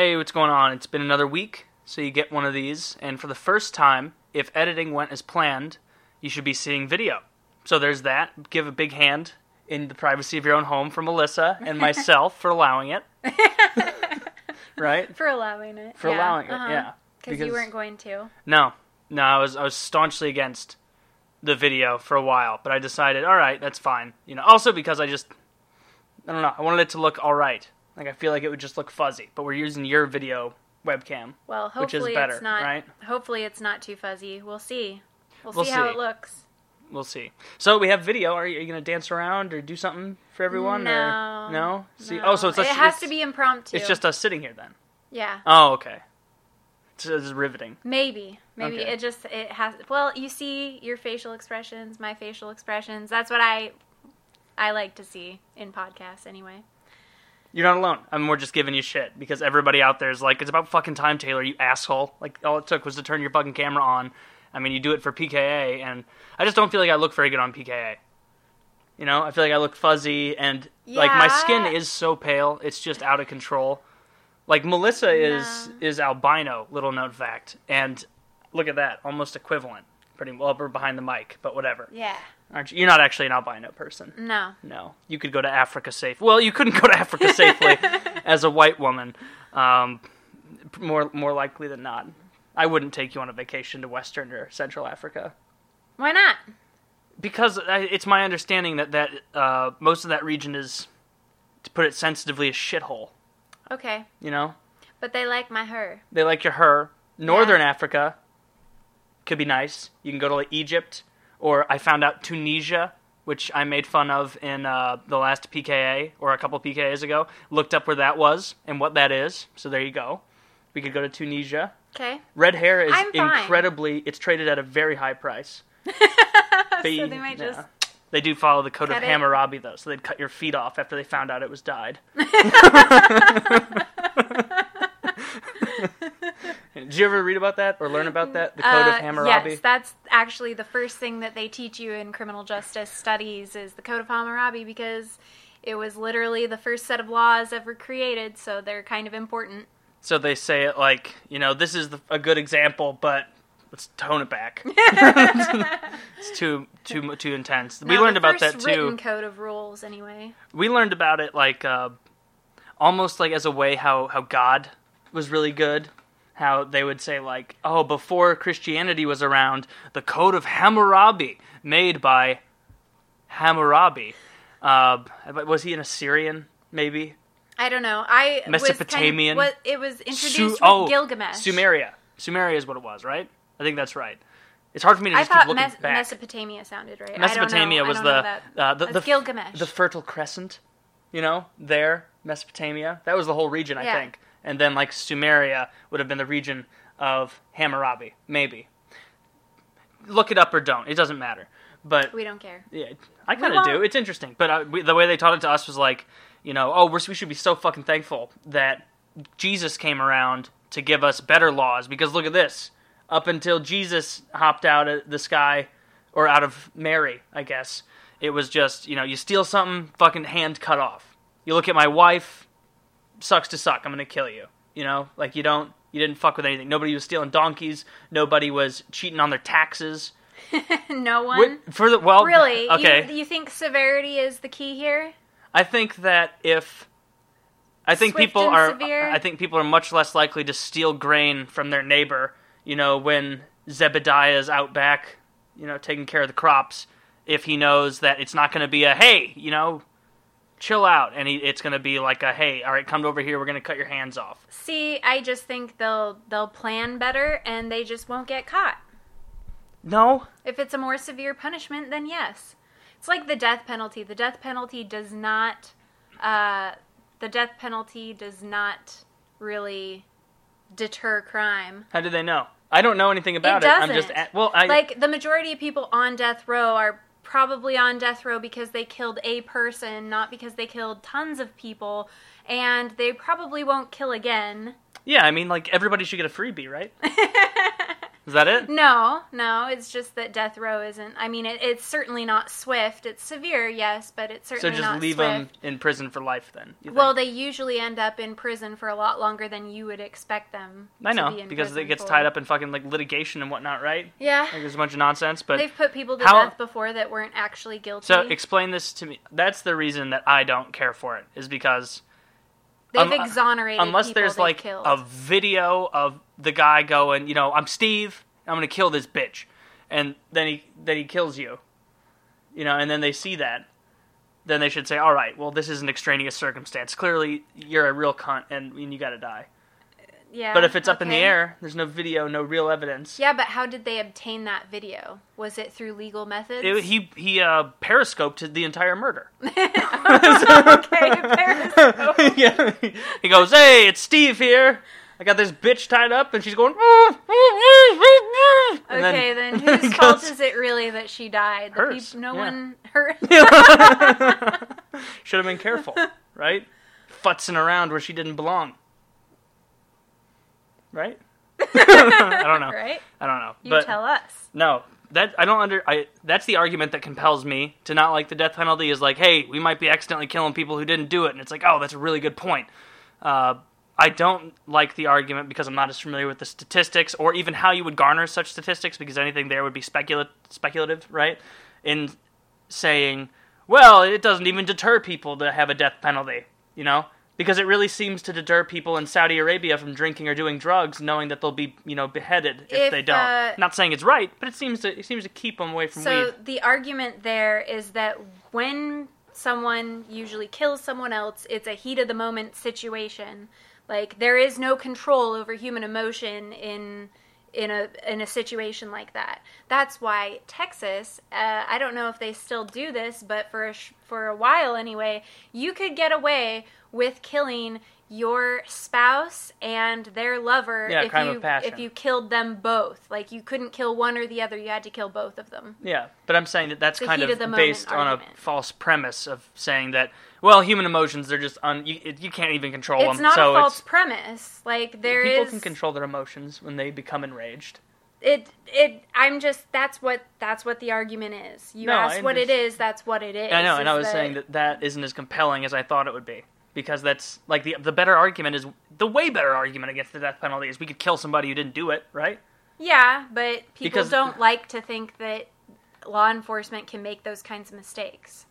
Hey, what's going on? It's been another week, so you get one of these, and for the first time, if editing went as planned, you should be seeing video. So there's that. Give a big hand in the privacy of your own home for Melissa and myself for allowing it. right? For allowing it. For allowing it, uh-huh. yeah. Because you weren't going to. No, no, I was I was staunchly against the video for a while, but I decided, all right, that's fine. You know, also because I just, I don't know, I wanted it to look all right. Like I feel like it would just look fuzzy, but we're using your video webcam. Well, Which is hopefully better, it's not. right? Hopefully it's not too fuzzy. We'll see. We'll, We'll see, how it looks. We'll see. So we have video. Are you, are you gonna dance around or do something for everyone? No. Or, no. See. No. Oh, so it's it us- has it's, to be impromptu. It's just us sitting here then. yeah. Oh, okay. This is riveting. Maybe. Maybe Okay. it just it has. Well, you see your facial expressions, my facial expressions. That's what I I like to see in podcasts anyway. You're not alone. I mean, we're just giving you shit because everybody out there is like, it's about fucking time, Taylor, you asshole. Like, all it took was to turn your fucking camera on. I mean, you do it for PKA, and I just don't feel like I look very good on PKA. You know, I feel like I look fuzzy, and like my skin is so pale, it's just out of control. Like Melissa is No. is albino. Little known fact, and look at that, almost equivalent. Pretty well, we're behind the mic, but whatever. Yeah. Aren't you? You're not actually an albino person. No. No, you could go to Africa safe. Well, you couldn't go to Africa safely as a white woman. Um, more more likely than not, I wouldn't take you on a vacation to Western or Central Africa Why not? because I, it's my understanding that that uh, most of that region is, to put it sensitively, a shithole. Okay. You know, But they like my her. they like your her. Northern Africa could be nice. You can go to like Egypt, or I found out Tunisia, which I made fun of in uh, the last PKA or a couple PKAs ago. Looked up where that was and what that is. So there you go. We could go to Tunisia. Okay. Red hair is incredibly. It's traded at a very high price. so They- they might yeah. just. They do follow the code of Cut it. Hammurabi though, so they'd cut your feet off after they found out it was dyed. Did you ever read about that or learn about that? The code of Uh, Hammurabi. Yes, that's actually the first thing that they teach you in criminal justice studies is the Code of Hammurabi because it was literally the first set of laws ever created, so they're kind of important. So they say it like, you know, this is the, a good example, but let's tone it back. it's too too too intense. we learned about that Written too. code of rules, anyway. We learned about it like uh, almost like as a way how how God was really good. How they would say like, oh, before Christianity was around, the code of Hammurabi made by Hammurabi. Uh, was he an Assyrian? Maybe I don't know. I Mesopotamian? Was kind of, what, it was introduced Su- with oh, Gilgamesh. Sumeria. Sumeria is what it was, right? I think that's right. It's hard for me to I just keep looking Mes- back. Mesopotamia sounded right. Mesopotamia I don't know. was I the uh, the the, Gilgamesh. the Fertile Crescent. You know, there Mesopotamia. That was the whole region, I Yeah. think. And then like Sumeria would have been the region of Hammurabi, maybe. Look it up or don't. It doesn't matter. But we don't care. yeah, I kind of do. It's interesting, but uh, we, the way they taught it to us was like, you know, oh, we're, we should be so fucking thankful that Jesus came around to give us better laws because look at this. Up until Jesus hopped out of the sky, or out of Mary, I guess, it was just you know, you steal something, fucking hand cut off. You look at my wife, sucks to suck. I'm gonna kill you. You know, like you don't, you didn't fuck with anything. Nobody was stealing donkeys. Nobody was cheating on their taxes. no one. For the well, really? okay. You, you think severity is the key here? I think that if I think Swift people are severe? I think people are much less likely to steal grain from their neighbor, you know, when Zebediah is out back, you know, taking care of the crops, if he knows that it's not going to be a hey, you know, chill out and he, it's going to be like a hey, all right, come over here, we're going to cut your hands off. See, I just think they'll they'll plan better and they just won't get caught. No? If it's a more severe punishment, then yes. It's like the death penalty. The death penalty does not uh, the death penalty does not really deter crime. How do they know? I don't know anything about it it. I'm just at, well, I like the majority of people on death row are probably on death row because they killed a person, not because they killed tons of people, and they probably won't kill again. yeah, I mean like everybody should get a freebie, right? Is that it? No, no, it's just that death row isn't. I mean, it, it's certainly not swift. It's severe, yes, but it's certainly not. So just not leave swift. them in prison for life then. Well, they usually end up in prison for a lot longer than you would expect them. I to know be in because it gets for. tied up in fucking like litigation and whatnot, right? Yeah, Like there's a bunch of nonsense, but they've put people to how- death before that weren't actually guilty. so explain this to me. That's the reason that I don't care for it is because they've un- exonerated unless there's like killed. a video of the guy going, you know, I'm Steve, I'm gonna kill this bitch, and then he then he kills you, you know, and then they see that, then they should say, all right, well, this is an extraneous circumstance. Clearly, you're a real cunt, and, and you got to die. yeah, But if it's up in the air, there's no video, no real evidence. Yeah, but how did they obtain that video? Was it through legal methods? It, he he uh, periscoped the entire murder. okay, Periscope. yeah. He goes, "Hey, it's Steve here. I got this bitch tied up, and she's going." And Okay, then, and whose fault is it really that she died? The Hers, peop- no yeah. one hurt. Should have been careful, right? Futzing around where she didn't belong. Right? I don't know. right? I don't know. You but tell us. no, that I don't under. I that's the argument that compels me to not like the death penalty. Is like, hey, we might be accidentally killing people who didn't do it, and it's like, oh, that's a really good point. Uh, I don't like the argument because I'm not as familiar with the statistics or even how you would garner such statistics because anything there would be specula- speculative, right? In saying, well, it doesn't even deter people to have a death penalty, you know? Because it really seems to deter people in Saudi Arabia from drinking or doing drugs, knowing that they'll be, you know, beheaded if, If, they don't. uh, Not saying it's right, but it seems to it seems to keep them away from So weed. the argument there is that when someone usually kills someone else, it's a heat of the moment situation. Like there is no control over human emotion in in a in a situation like that. That's why Texas, uh, I don't know if they still do this, but for a sh- for a while anyway, you could get away with killing your spouse and their lover Yeah, if crime you of passion. if you killed them both. Like you couldn't kill one or the other; you had to kill both of them. Yeah, but I'm saying that that's The kind of, of based on a false premise of saying that well, human emotions they're just un you, you can't even control It's them. not so a false it's premise. Like there is people can control their emotions when they become enraged. it. It. I'm just. That's what. That's what the argument is. You No, ask what it understand. That's what it is. I know, and I is was saying that that isn't as compelling as I thought it would be because that's like the the better argument is the way better argument against the death penalty is we could kill somebody who didn't do it, right? Yeah, but people Because- don't like to think that law enforcement can make those kinds of mistakes.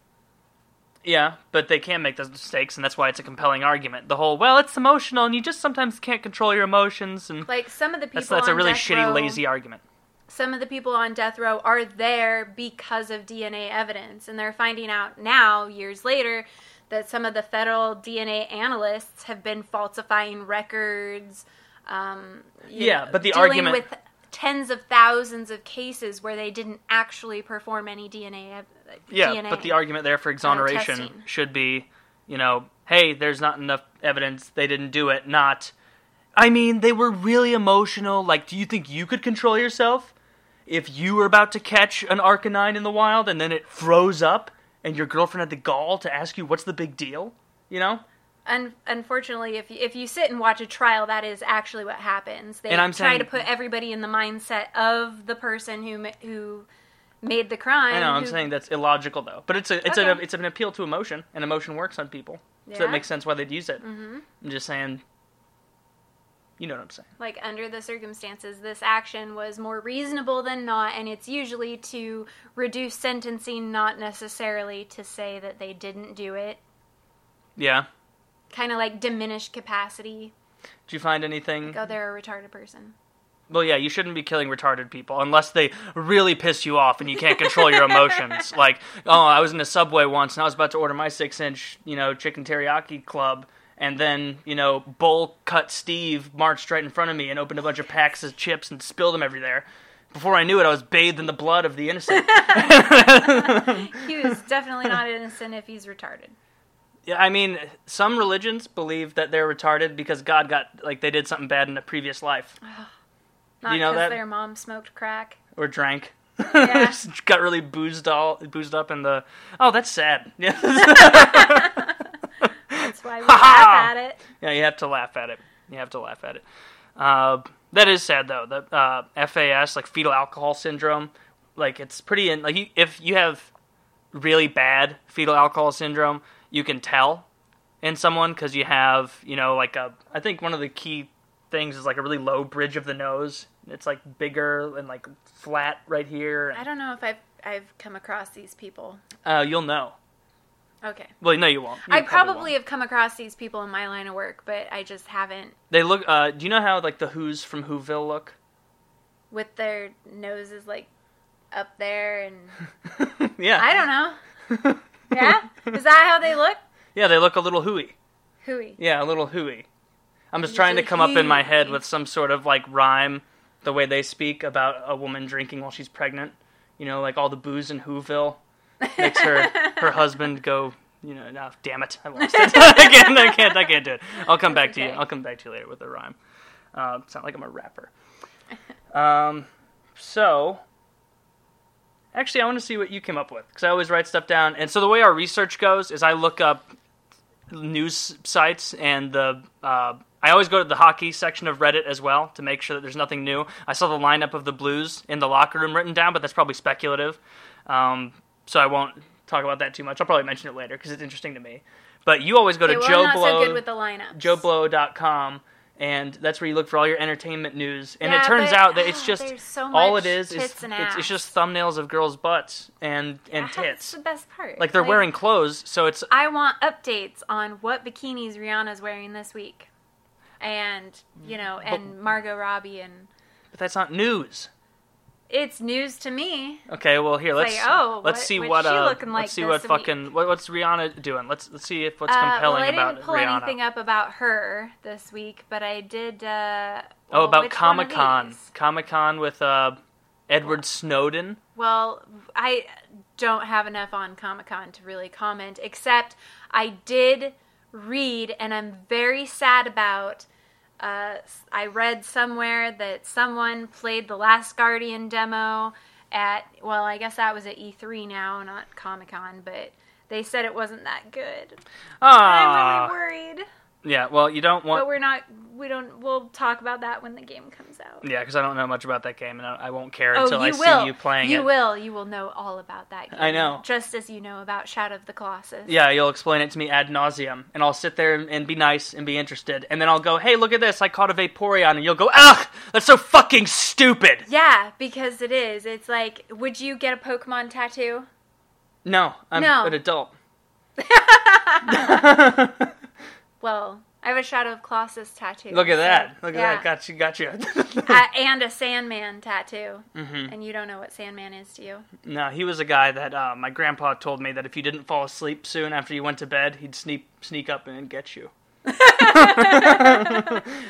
Yeah, but they can make those mistakes, and that's why it's a compelling argument. The whole well, it's emotional, and you just sometimes can't control your emotions, and Like some of the people that's that's a really shitty, row, lazy argument. some of the people on death row are there because of DNA evidence, and they're finding out now, years later, that some of the federal DNA analysts have been falsifying records. Um, Yeah, know, but the dealing argument- with tens of thousands of cases where they didn't actually perform any DNA. Uh, yeah, DNA. but the argument there for uh, exoneration testing. should be, you know, hey, there's not enough evidence, they didn't do it, not, I mean, they were really emotional. Like, do you think you could control yourself if you were about to catch an Arcanine in the wild and then it froze up and your girlfriend had the gall to ask you what's the big deal? You know? Un- unfortunately, if you, if you sit and watch a trial, that is actually what happens. They And I'm try saying- to put everybody in the mindset of the person who ma- who made the crime. I know, I'm who- saying that's illogical though. But it's a it's Okay. a it's an appeal to emotion, and emotion works on people. So Yeah. it makes sense why they'd use it. Mm-hmm. I'm just saying you know what I'm saying. like under the circumstances, this action was more reasonable than not, and it's usually to reduce sentencing, not necessarily to say that they didn't do it. Yeah. Kind of like diminished capacity. Did you find anything Go, oh, they're a retarded person. Well, yeah, you shouldn't be killing retarded people unless they really piss you off and you can't control your emotions. Like, oh, I was in a subway once and I was about to order my six-inch, you know, chicken teriyaki club, and then, you know, bowl cut Steve marched right in front of me and opened a bunch of packs of chips and spilled them everywhere. Before I knew it, I was bathed in the blood of the innocent. He was definitely not innocent if he's retarded. Yeah, I mean, some religions believe that they're retarded because God got like they did something bad in a previous life Not You know because that? their mom smoked crack. or drank. Yeah. Got really boozed all boozed up in the. Oh, that's sad. Yeah. That's why we laugh at it. Yeah, you have to laugh at it. You have to laugh at it. Uh, that is sad though. The uh, FAS, like fetal alcohol syndrome, like it's pretty. In, like you, if you have really bad fetal alcohol syndrome, you can tell in someone because you have, you know, like a. I think one of the key things is like a really low bridge of the nose. It's like bigger and like flat right here. I don't know if I've I've come across these people. Uh, you'll know. Okay. Well, no, you won't. You I won't. probably have come across these people in my line of work, but I just haven't They look. Uh, do you know how like the Who's from Whoville look? with their noses like up there and yeah. I don't know. Yeah? Is that how they look? Yeah, they look a little hooey. Hooey. Yeah, a little hooey. I'm just trying to come up in my head with some sort of like rhyme, the way they speak about a woman drinking while she's pregnant. You know, like all the booze in Whoville makes her her husband go. You know, no, damn it, I lost it. I can't, I can't, I can't do it. I'll come back to you. I'll come back to you later with a rhyme. Uh, sound like I'm a rapper. Um, so actually, I want to see what you came up with because I always write stuff down. And so the way our research goes is I look up news sites and the uh, I always go to the hockey section of Reddit as well to make sure that there's nothing new. I saw the lineup of the Blues in the locker room written down, but that's probably speculative, um, so I won't talk about that too much. I'll probably mention it later because it's interesting to me. But you always go to Joe Blow, so good with the lineups. JoeBlow.com, and that's where you look for all your entertainment news. And it turns but, out that it's ah, just there's so all it is is it's, it's just thumbnails of girls' butts and and tits. That's tits. the best part. Like they're wearing clothes, so it's I want updates on what bikinis Rihanna's wearing this week, and you mm, know, and Margot Robbie, and but that's not news. It's news to me. Okay, well here let's like, oh, let's what- see what uh looking like let's see what fucking what, what's Rihanna doing. Let's let's see if what's Uh, compelling well, I about didn't pull Rihanna. anything up about her this week, but I did. Uh, oh, about which one of Comic Con. Comic Con with uh Edward Snowden. Well, I don't have enough on Comic Con to really comment, except I did read, and I'm very sad about. Uh, I read somewhere that someone played the Last Guardian demo at, well, I guess that was at E3 now, not Comic Con, but they said it wasn't that good. Ah, I'm really worried, yeah. Well, you don't want. but we're not. We don't. We'll talk about that when the game comes out. Yeah, because I don't know much about that game, and I, I won't care Oh, until I will. see you playing you it. You will. You will know all about that game. I know. Just as you know about Shadow of the Colossus. Yeah, you'll explain it to me ad nauseum, and I'll sit there and, and be nice and be interested, and then I'll go, "Hey, look at this! I caught a Vaporeon," and you'll go, "Ugh, that's so fucking stupid." Yeah, because it is. It's like, would you get a Pokemon tattoo? No, I'm No. an adult. Well, I have a Shadow of Colossus tattoo. Look at so, that! Look at that! Got you! Got you! Uh, and a Sandman tattoo. hmm And you don't know what Sandman is, do you? No, he was a guy that uh, my grandpa told me that if you didn't fall asleep soon after you went to bed, he'd sneak sneak up and get you.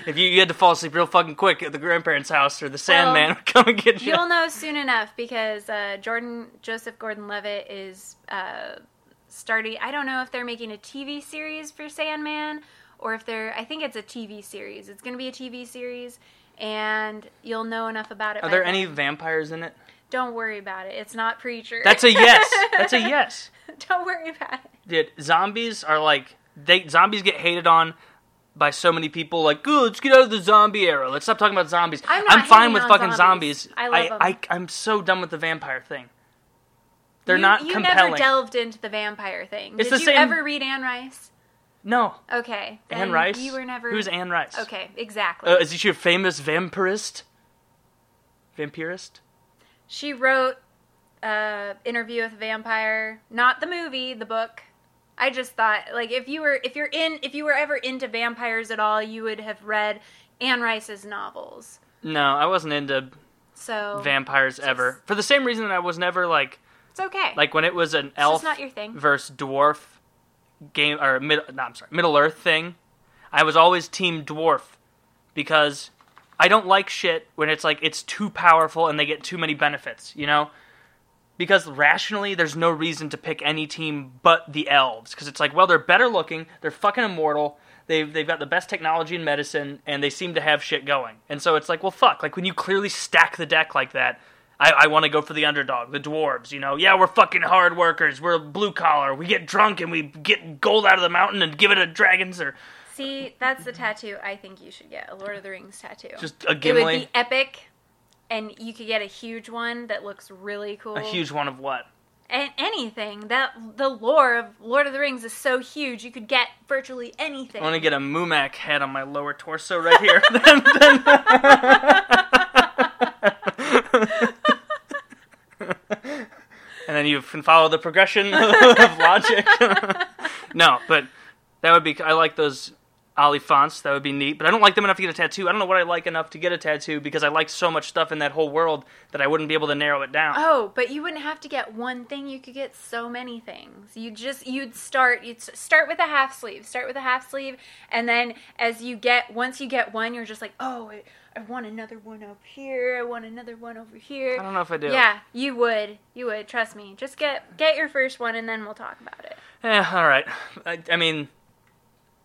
if you, you had to fall asleep real fucking quick at the grandparents' house, or the Sandman would come and get you. You'll know soon enough because uh, Jordan Joseph Gordon-Levitt is uh, starting. I don't know if they're making a TV series for Sandman or if they're. I think it's a TV series. It's going to be a TV series, and you'll know enough about it. Are there then. any vampires in it? Don't worry about it. It's not Preacher. That's a yes. That's a yes. don't worry about it. Dude, zombies are like they zombies get hated on by so many people. Like, good, let's get out of the zombie era. Let's stop talking about zombies. I'm not fine with fucking zombies. zombies. I love. I, I am so done with the vampire thing. They're you, not you compelling. never delved into the vampire thing. It's Did you same- ever read Anne Rice? no, Okay. Anne Rice. You were never. Who's Anne Rice? Okay, exactly. Uh, is she a famous vampirist? Vampirist? She wrote uh, Interview with a Vampire, not the movie, the book. I just thought like if you were if you're in if you were ever into vampires at all, you would have read Anne Rice's novels. No, I wasn't into So vampires ever. For the same reason that I was never like it's okay. like when it was an elf not your thing. versus dwarf game or mid no, I'm sorry, Middle Earth thing. I was always team dwarf because I don't like shit when it's like it's too powerful and they get too many benefits, you know? Because rationally there's no reason to pick any team but the elves because it's like, well, they're better looking, they're fucking immortal. They've, they've got the best technology in medicine, and they seem to have shit going. And so it's like, well, fuck. Like, when you clearly stack the deck like that, I, I want to go for the underdog, the dwarves. You know, yeah, we're fucking hard workers. We're blue collar. We get drunk and we get gold out of the mountain and give it to dragons. Or See, that's the tattoo I think you should get a Lord of the Rings tattoo. Just a it would be epic, and you could get a huge one that looks really cool. A huge one of what? and anything that the lore of Lord of the Rings is so huge, you could get virtually anything. I want to get a Mumak head on my lower torso right here. Then- then- and then you can follow the progression of logic. no, but that would be. I like those Ali fonts. That would be neat. But I don't like them enough to get a tattoo. I don't know what I like enough to get a tattoo because I like so much stuff in that whole world that I wouldn't be able to narrow it down. Oh, but you wouldn't have to get one thing. You could get so many things. You just you'd start you'd start with a half sleeve. Start with a half sleeve, and then as you get once you get one, you're just like, oh, I, want another one up here. I want another one over here. I don't know if I do. Yeah, you would. You would. Trust me. Just get get your first one, and then we'll talk about it. Eh, all right. I, I mean,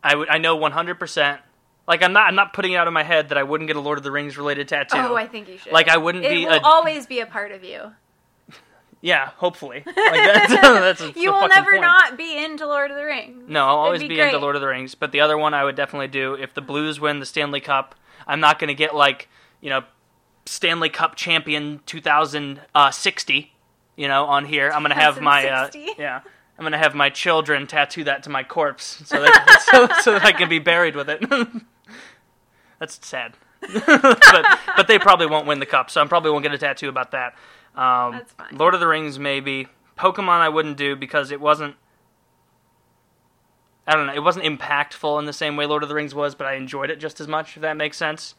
I would. I know one hundred percent. Like I'm not. I'm not putting it out of my head that I wouldn't get a Lord of the Rings related tattoo. Oh, I think you should. Like I wouldn't it be will a. always be a part of you. yeah, hopefully. Like that's, that's a, you will never point. not be into Lord of the Rings. No, I'll always It'd be, be into. Lord of the Rings. But the other one, I would definitely do if the Blues win the Stanley Cup. I'm not going to get like you know Stanley Cup champion 2060. You know, on here, I'm going to have my uh, yeah. I'm gonna have my children tattoo that to my corpse, so that so, so that I can be buried with it. That's sad, but but they probably won't win the cup, so I probably won't get a tattoo about that. Um, That's fine. Lord of the Rings, maybe. Pokemon, I wouldn't do because it wasn't. I don't know. It wasn't impactful in the same way Lord of the Rings was, but I enjoyed it just as much. If that makes sense.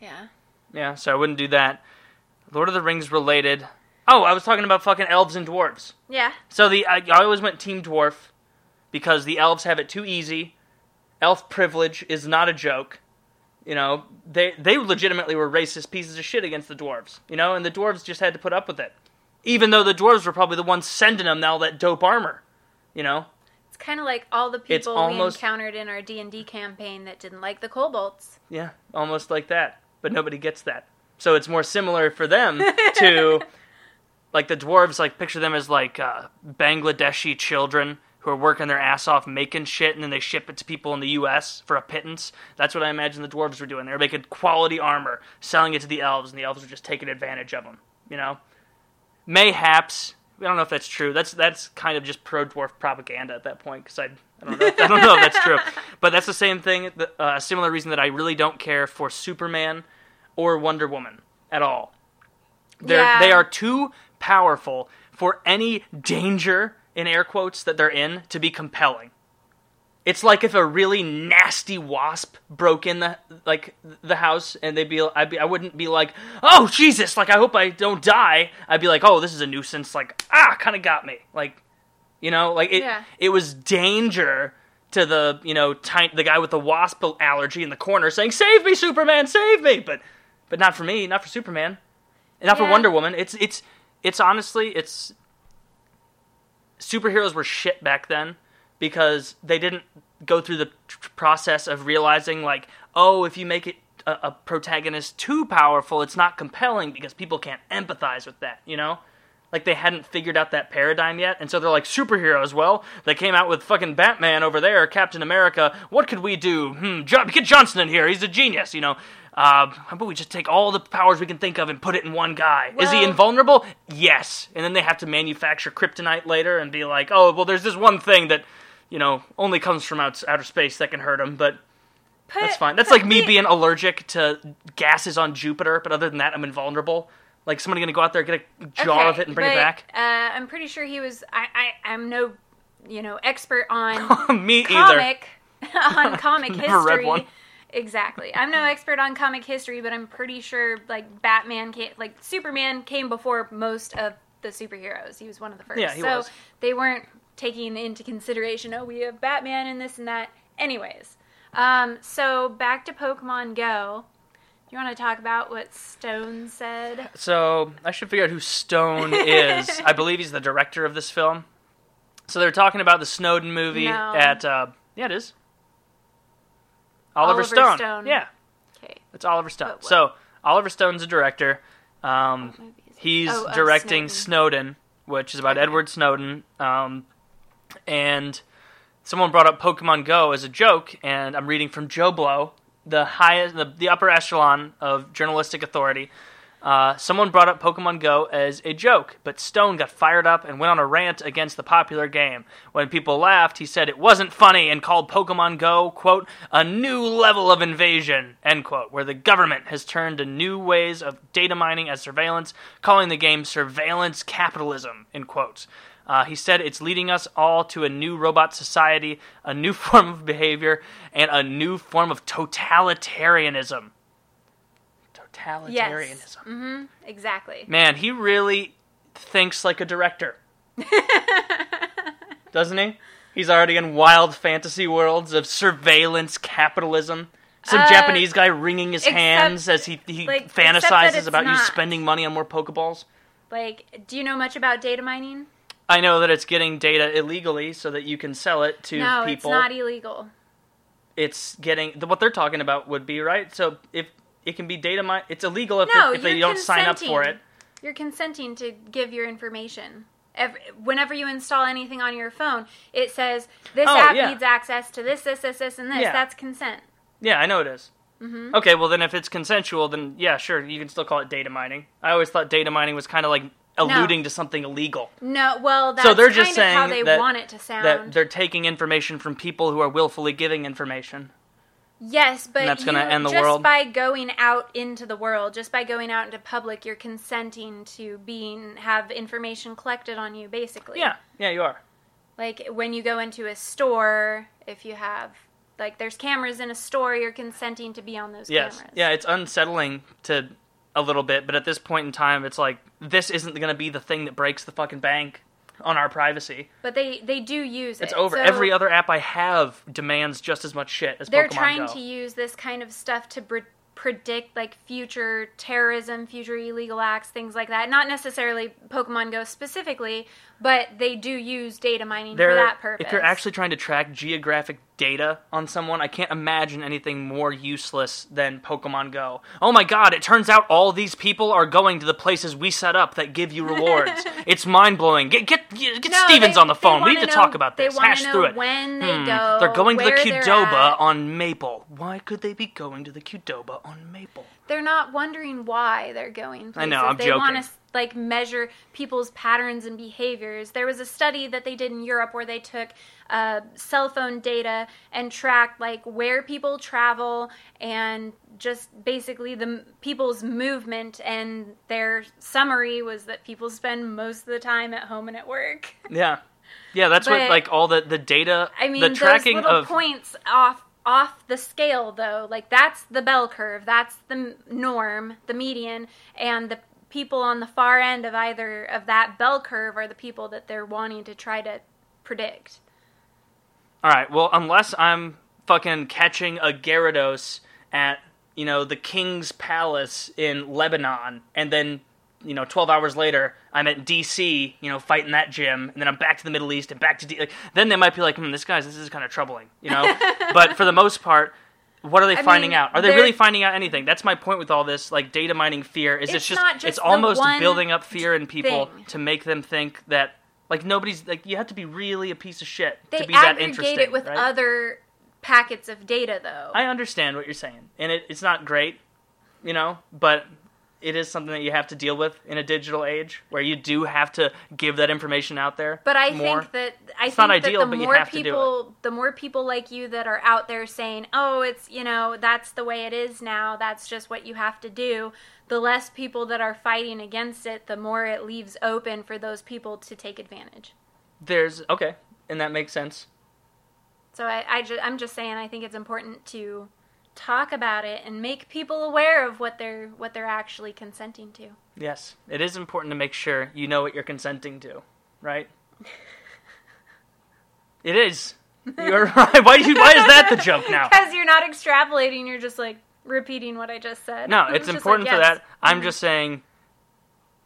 Yeah. Yeah, so I wouldn't do that. Lord of the Rings related. Oh, I was talking about fucking elves and dwarves. Yeah. So the I, I always went Team Dwarf because the elves have it too easy. Elf privilege is not a joke. You know, they they legitimately were racist pieces of shit against the dwarves. You know, and the dwarves just had to put up with it, even though the dwarves were probably the ones sending them all that dope armor. You know, It's kind of like all the people almost- we encountered in our D and D campaign that didn't like the kobolds. yeah, almost like that. But nobody gets that. So it's more similar for them to like the dwarves. Like picture them as like uh, Bangladeshi children who are working their ass off making shit, and then they ship it to people in the U.S. for a pittance. That's what I imagine the dwarves were doing. They were making quality armor, selling it to the elves, and the elves were just taking advantage of them. You know, mayhaps. I don't know if that's true. That's that's kind of just pro dwarf propaganda at that point because I I don't know if, I don't know if that's true. But that's the same thing. the- Uh, a similar reason that I really don't care for Superman or Wonder Woman at all. They're Yeah. they are too powerful for any danger in air quotes that they're in to be compelling. It's like if a really nasty wasp broke in the like the house, and they'd be, I'd be, I wouldn't be like, oh Jesus, like I hope I don't die. I'd be like, oh, this is a nuisance. Like ah, kind of got me. Like, you know, like it. Yeah. It was danger to the you know tiny, the guy with the wasp allergy in the corner saying, save me, Superman, save me. But but not for me, not for Superman, and not for Wonder Woman. It's it's it's honestly it's superheroes were shit back then because they didn't go through the tr- process of realizing like oh if you make it a, a protagonist too powerful it's not compelling because people can't empathize with that you know like they hadn't figured out that paradigm yet and so they're like superheroes well they came out with fucking batman over there captain america what could we do hmm John, get johnson in here he's a genius you know uh, how about we just take all the powers we can think of and put it in one guy? Is he invulnerable? Yes. And then they have to manufacture kryptonite later and be like, oh, well, there's this one thing that, you know, only comes from out, outer space that can hurt him, but Put, that's fine. That's like me the- being allergic to gases on Jupiter, but other than that, I'm invulnerable. Like somebody gonna go out there get a jar Okay, of it and bring it back? Uh, I'm pretty sure he was. I, I I'm no, you know, expert on me either. comic on comic history. Exactly. I'm no expert on comic history, but I'm pretty sure like Batman came, like Superman came before most of the superheroes. He was one of the first. Yeah, he so was. they weren't taking into consideration. Oh, we have Batman and this and that. Anyways, um, so back to Pokemon Go. Do you want to talk about what Stone said? So I should figure out who Stone is. I believe he's the director of this film. So they're talking about the Snowden movie No. at uh, yeah, it is. Oliver, Oliver Stone. Stone. Yeah, Okay. it's Oliver Stone. So Oliver Stone's a director. Um, What movie is it? he's Oh, directing Snowden. Snowden. which is about Okay. Edward Snowden. Um, and someone brought up Pokemon Go as a joke, and I'm reading from Joe Blow, the highest, the, the upper echelon of journalistic authority. Uh, someone brought up Pokemon Go as a joke, but Stone got fired up and went on a rant against the popular game. When people laughed, he said it wasn't funny and called Pokemon Go, quote, a new level of invasion, end quote, where the government has turned to new ways of data mining as surveillance, calling the game surveillance capitalism, end quotes. Uh, he said it's leading us all to a new robot society, a new form of behavior, and a new form of totalitarianism. Totalitarianism. Mm-hmm. Exactly. Man, he really thinks like a director. Doesn't he? He's already in wild fantasy worlds of surveillance capitalism. Some Uh, Japanese guy wringing his except- hands as he, he like, fantasizes about you spending money on more Pokeballs. Like, do you know much about data mining? I know that it's getting data illegally so that you can sell it to people. no, it's not illegal. It's getting what they're talking about would be right. So if it can be data mine, it's illegal if, No, it, if they don't sign up for it. You're consenting to give your information. Every, whenever you install anything on your phone, it says this Oh, app yeah. needs access to this, this, this, this, and this. Yeah. That's consent. Yeah, I know it is. Mm-hmm. Okay, well then if it's consensual, then yeah, sure, you can still call it data mining. I always thought data mining was kind of like alluding to something illegal. No, well, that's so they're just of how they that- want it to sound. That they're taking information from people who are willfully giving information. Yes, but that's gonna you- end the just world? by going out into the world, just by going out into public, you're consenting to being have information collected on you, basically. Yeah, yeah, you are. Like when you go into a store, if you have like there's cameras in a store, you're consenting to be on those Yes, cameras. yeah, it's unsettling to a little bit, but at this point in time, it's like this isn't going to be the thing that breaks the fucking bank on our privacy. But they they do use it. It's it. over. So Every other app I have demands just as much shit as Pokemon. they're Pokemon trying Go. to use this kind of stuff to pre- predict like future terrorism, future illegal acts, things like that. Not necessarily Pokemon Go specifically, but they do use data mining They're- for that purpose. If you're actually trying to track geographic data on someone, I can't imagine anything more useless than Pokemon Go. Oh my god, it turns out all these people are going to the places we set up that give you rewards. it's mind blowing. Get get get No, Stevens they- on the phone. We need to know- talk about this. Hash through it. when they Hmm, go, They're going to the Qdoba on Maple. Why could they be going to the Qdoba on Maple? they're not wondering why they're going places. I know, I'm they joking. Like measure people's patterns and behaviors. There was a study that they did in Europe where they took uh, cell phone data and tracked like where people travel and just basically the m- people's movement and their summary was that people spend most of the time at home and at work. Yeah. Yeah, that's what like all the the data I mean, the those tracking little of points off off the scale, though, like that's the bell curve. That's the norm, the median, and the people on the far end of either of that bell curve are the people that they're wanting to try to predict. All right. Well, unless I'm fucking catching a Gyarados at you know the king's palace in Lebanon, and then you know 12 hours later I'm at DC, you know, fighting that gym, and then I'm back to the Middle East and back to D- like, then they might be like, hmm, this guy's this is kind of troubling, you know. but for the most part. What are they I finding mean, out? Are they really finding out anything? That's my point with all this, like data mining fear. Is it's, It's just, just it's almost building up fear in people thing. to make them think that like nobody's like you have to be really a piece of shit They to be that interesting. it with right? other packets of data, though. I understand what you're saying, and it, it's not great, you know, but it is something that you have to deal with in a digital age where you do have to give that information out there. But I more. think that I It's think not ideal, that but the you more have to do it. people, the more people like you that are out there saying, "Oh, it's you know that's the way it is now. That's just what you have to do." The less people that are fighting against it, the more it leaves open for those people to take advantage. There's okay, and that makes sense. So I, I ju- I'm just saying, I think it's important to talk about it and make people aware of what they're what they're actually consenting to. Yes, it is important to make sure you know what you're consenting to, right? it is. You're right. Why, you, why is that the joke now? Because you're not extrapolating, you're just like repeating what I just said. No, It it's important like, for yes. that. I'm mm-hmm. just saying.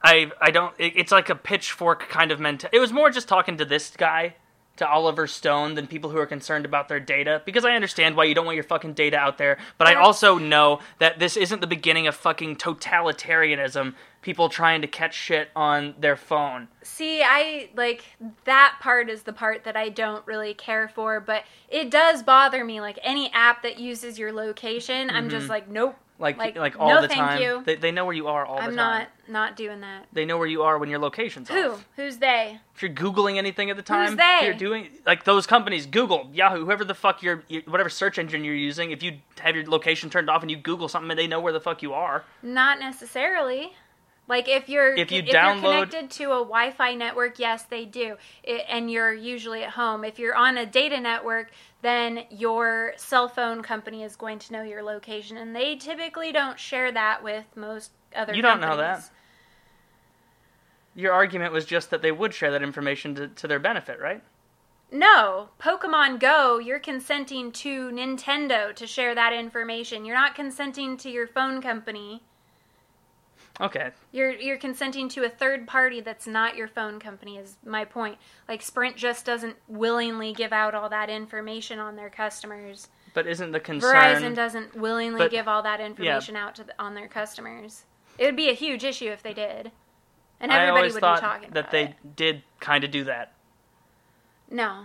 I I don't. It, it's like a pitchfork kind of mentality. It was more just talking to this guy, to Oliver Stone, than people who are concerned about their data. Because I understand why you don't want your fucking data out there, but I also know that this isn't the beginning of fucking totalitarianism. people trying to catch shit on their phone. See, I like that part is the part that I don't really care for, but it does bother me. Like any app that uses your location, I'm just mm-hmm. like, nope. Like like, Like, all no, the thank time. you. They, they know where you are all I'm the time. not not doing that. They know where you are when your location's Who? off. Who's they? If you're googling anything at the time, Who's they? you're doing like those companies, Google, Yahoo, whoever the fuck your your- whatever search engine you're using. If you have your location turned off and you Google something, they know where the fuck you are. Not necessarily. Like if you're If you if download- you're connected to a Wi-Fi network, yes, they do, it, and you're usually at home. If you're on a data network, then your cell phone company is going to know your location, and they typically don't share that with most other. You don't know that. Your argument was just that they would share that information to, to their benefit, right? No, Pokemon Go, you're consenting to Nintendo to share that information. You're not consenting to your phone company. Okay. You're you're consenting to a third party that's not your phone company is my point. Like Sprint just doesn't willingly give out all that information on their customers. But isn't the concern Verizon doesn't willingly But- give all that information out to the, on their customers. It would be a huge issue if they did. And I everybody always would thought be talking that they it. did kind of do that. No.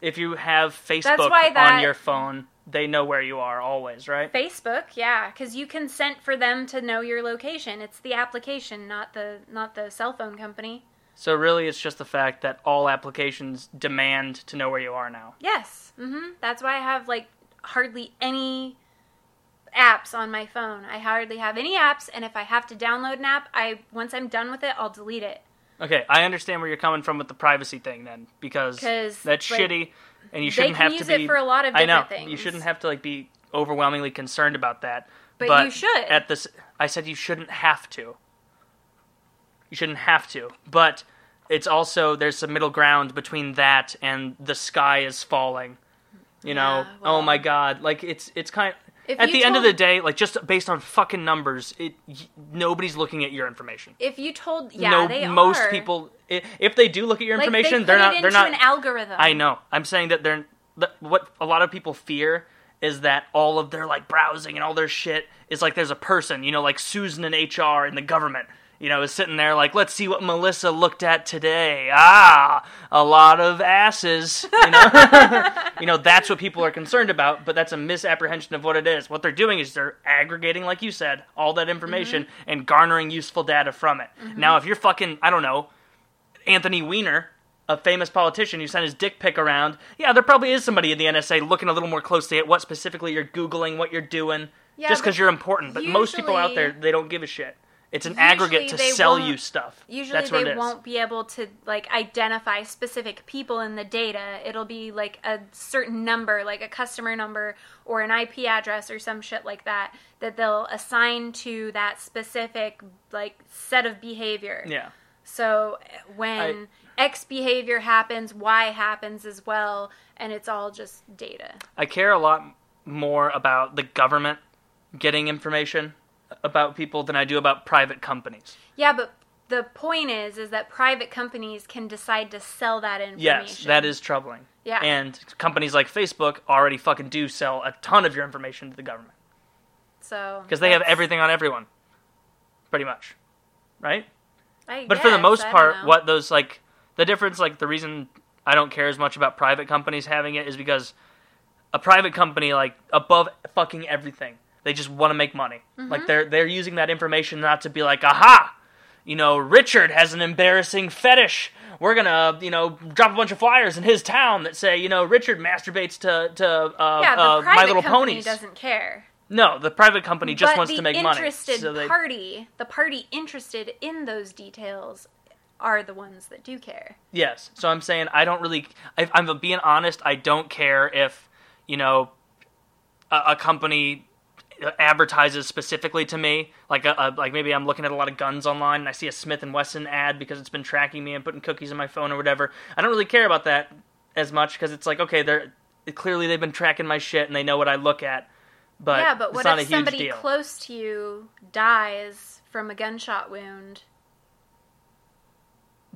If you have Facebook why on your phone, they know where you are always, right? Facebook, yeah, cuz you consent for them to know your location. It's the application, not the not the cell phone company. So really, it's just the fact that all applications demand to know where you are now. Yes. hmm That's why I have like hardly any apps on my phone. I hardly have any apps, and if I have to download an app, I once I'm done with it, I'll delete it. Okay, I understand where you're coming from with the privacy thing then, because that's like, shitty, and you they shouldn't have use to it be. for a lot of I know different you shouldn't have to like be overwhelmingly concerned about that. But you should. At this, I said you shouldn't have to. You shouldn't have to, but it's also there's some middle ground between that and the sky is falling. You know, Yeah, oh my god, like it's it's kind. If at the end of the day, like just based on fucking numbers, it y- nobody's looking at your information. If you told, yeah, no, they most are. people, if they do look at your like, information, they they're not. They're not. an algorithm. I know. I'm saying that they're. What a lot of people fear is that all of their like browsing and all their shit is like there's a person, you know, like Susan in HR in the government, you know, is sitting there like, let's see what Melissa looked at today. Ah, a lot of asses. You know, you know that's what people are concerned about, but that's a misapprehension of what it is. What they're doing is they're aggregating, like you said, all that information and garnering useful data from it. Now, if you're fucking, I don't know, Anthony Weiner, a famous politician who sent his dick pic around, yeah, there probably is somebody in the NSA looking a little more closely at what specifically you're Googling, what you're doing, Yeah, just because you're important. But most people out there, they don't give a shit. It's an Usually aggregate to sell you stuff. Usually That's they won't be able to like identify specific people in the data. It'll be like a certain number, like a customer number or an IP address or some shit like that that they'll assign to that specific like set of behavior. Yeah. So when X behavior happens, Y happens as well, and it's all just data. I care a lot more about the government getting information about people than I do about private companies. Yeah, but the point is is that private companies can decide to sell that information. Yes, that is troubling. Yeah. And companies like Facebook already fucking do sell a ton of your information to the government so because they have everything on everyone, pretty much, right? I But for the most part, what those like the difference, like the reason I don't care as much about private companies having it is because a private company, like above fucking everything, they just want to make money. Mm-hmm. Like they're they're using that information not to be like, aha, you know, Richard has an embarrassing fetish. We're gonna, you know, drop a bunch of flyers in his town that say, you know, Richard masturbates to to uh, yeah, the uh, private My Little company Ponies. doesn't care. No, the private company just but wants to make money. interested So they, party, the party interested in those details, are the ones that do care. Yes. So I'm saying I don't really. If I'm being honest, I don't care if you know a, a company advertises specifically to me. Like a, a, like maybe I'm looking at a lot of guns online and I see a Smith and Wesson ad because it's been tracking me and putting cookies in my phone or whatever. I don't really care about that as much because it's like okay, they're clearly they've been tracking my shit and they know what I look at. But yeah, but what if somebody deal. close to you dies from a gunshot wound?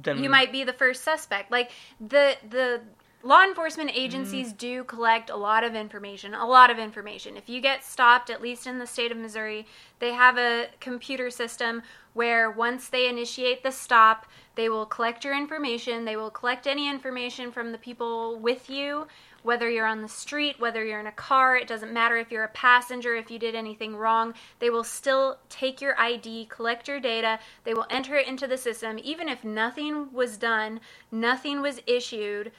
then You might be the first suspect. Like the the law enforcement agencies do collect a lot of information, a lot of information. If you get stopped, at least in the state of Missouri, they have a computer system where once they initiate the stop, they will collect your information. They will collect any information from the people with you, whether you're on the street, whether you're in a car, it doesn't matter if you're a passenger, if you did anything wrong. They will still take your ID, collect your data, they will enter it into the system, even if nothing was done, nothing was issued.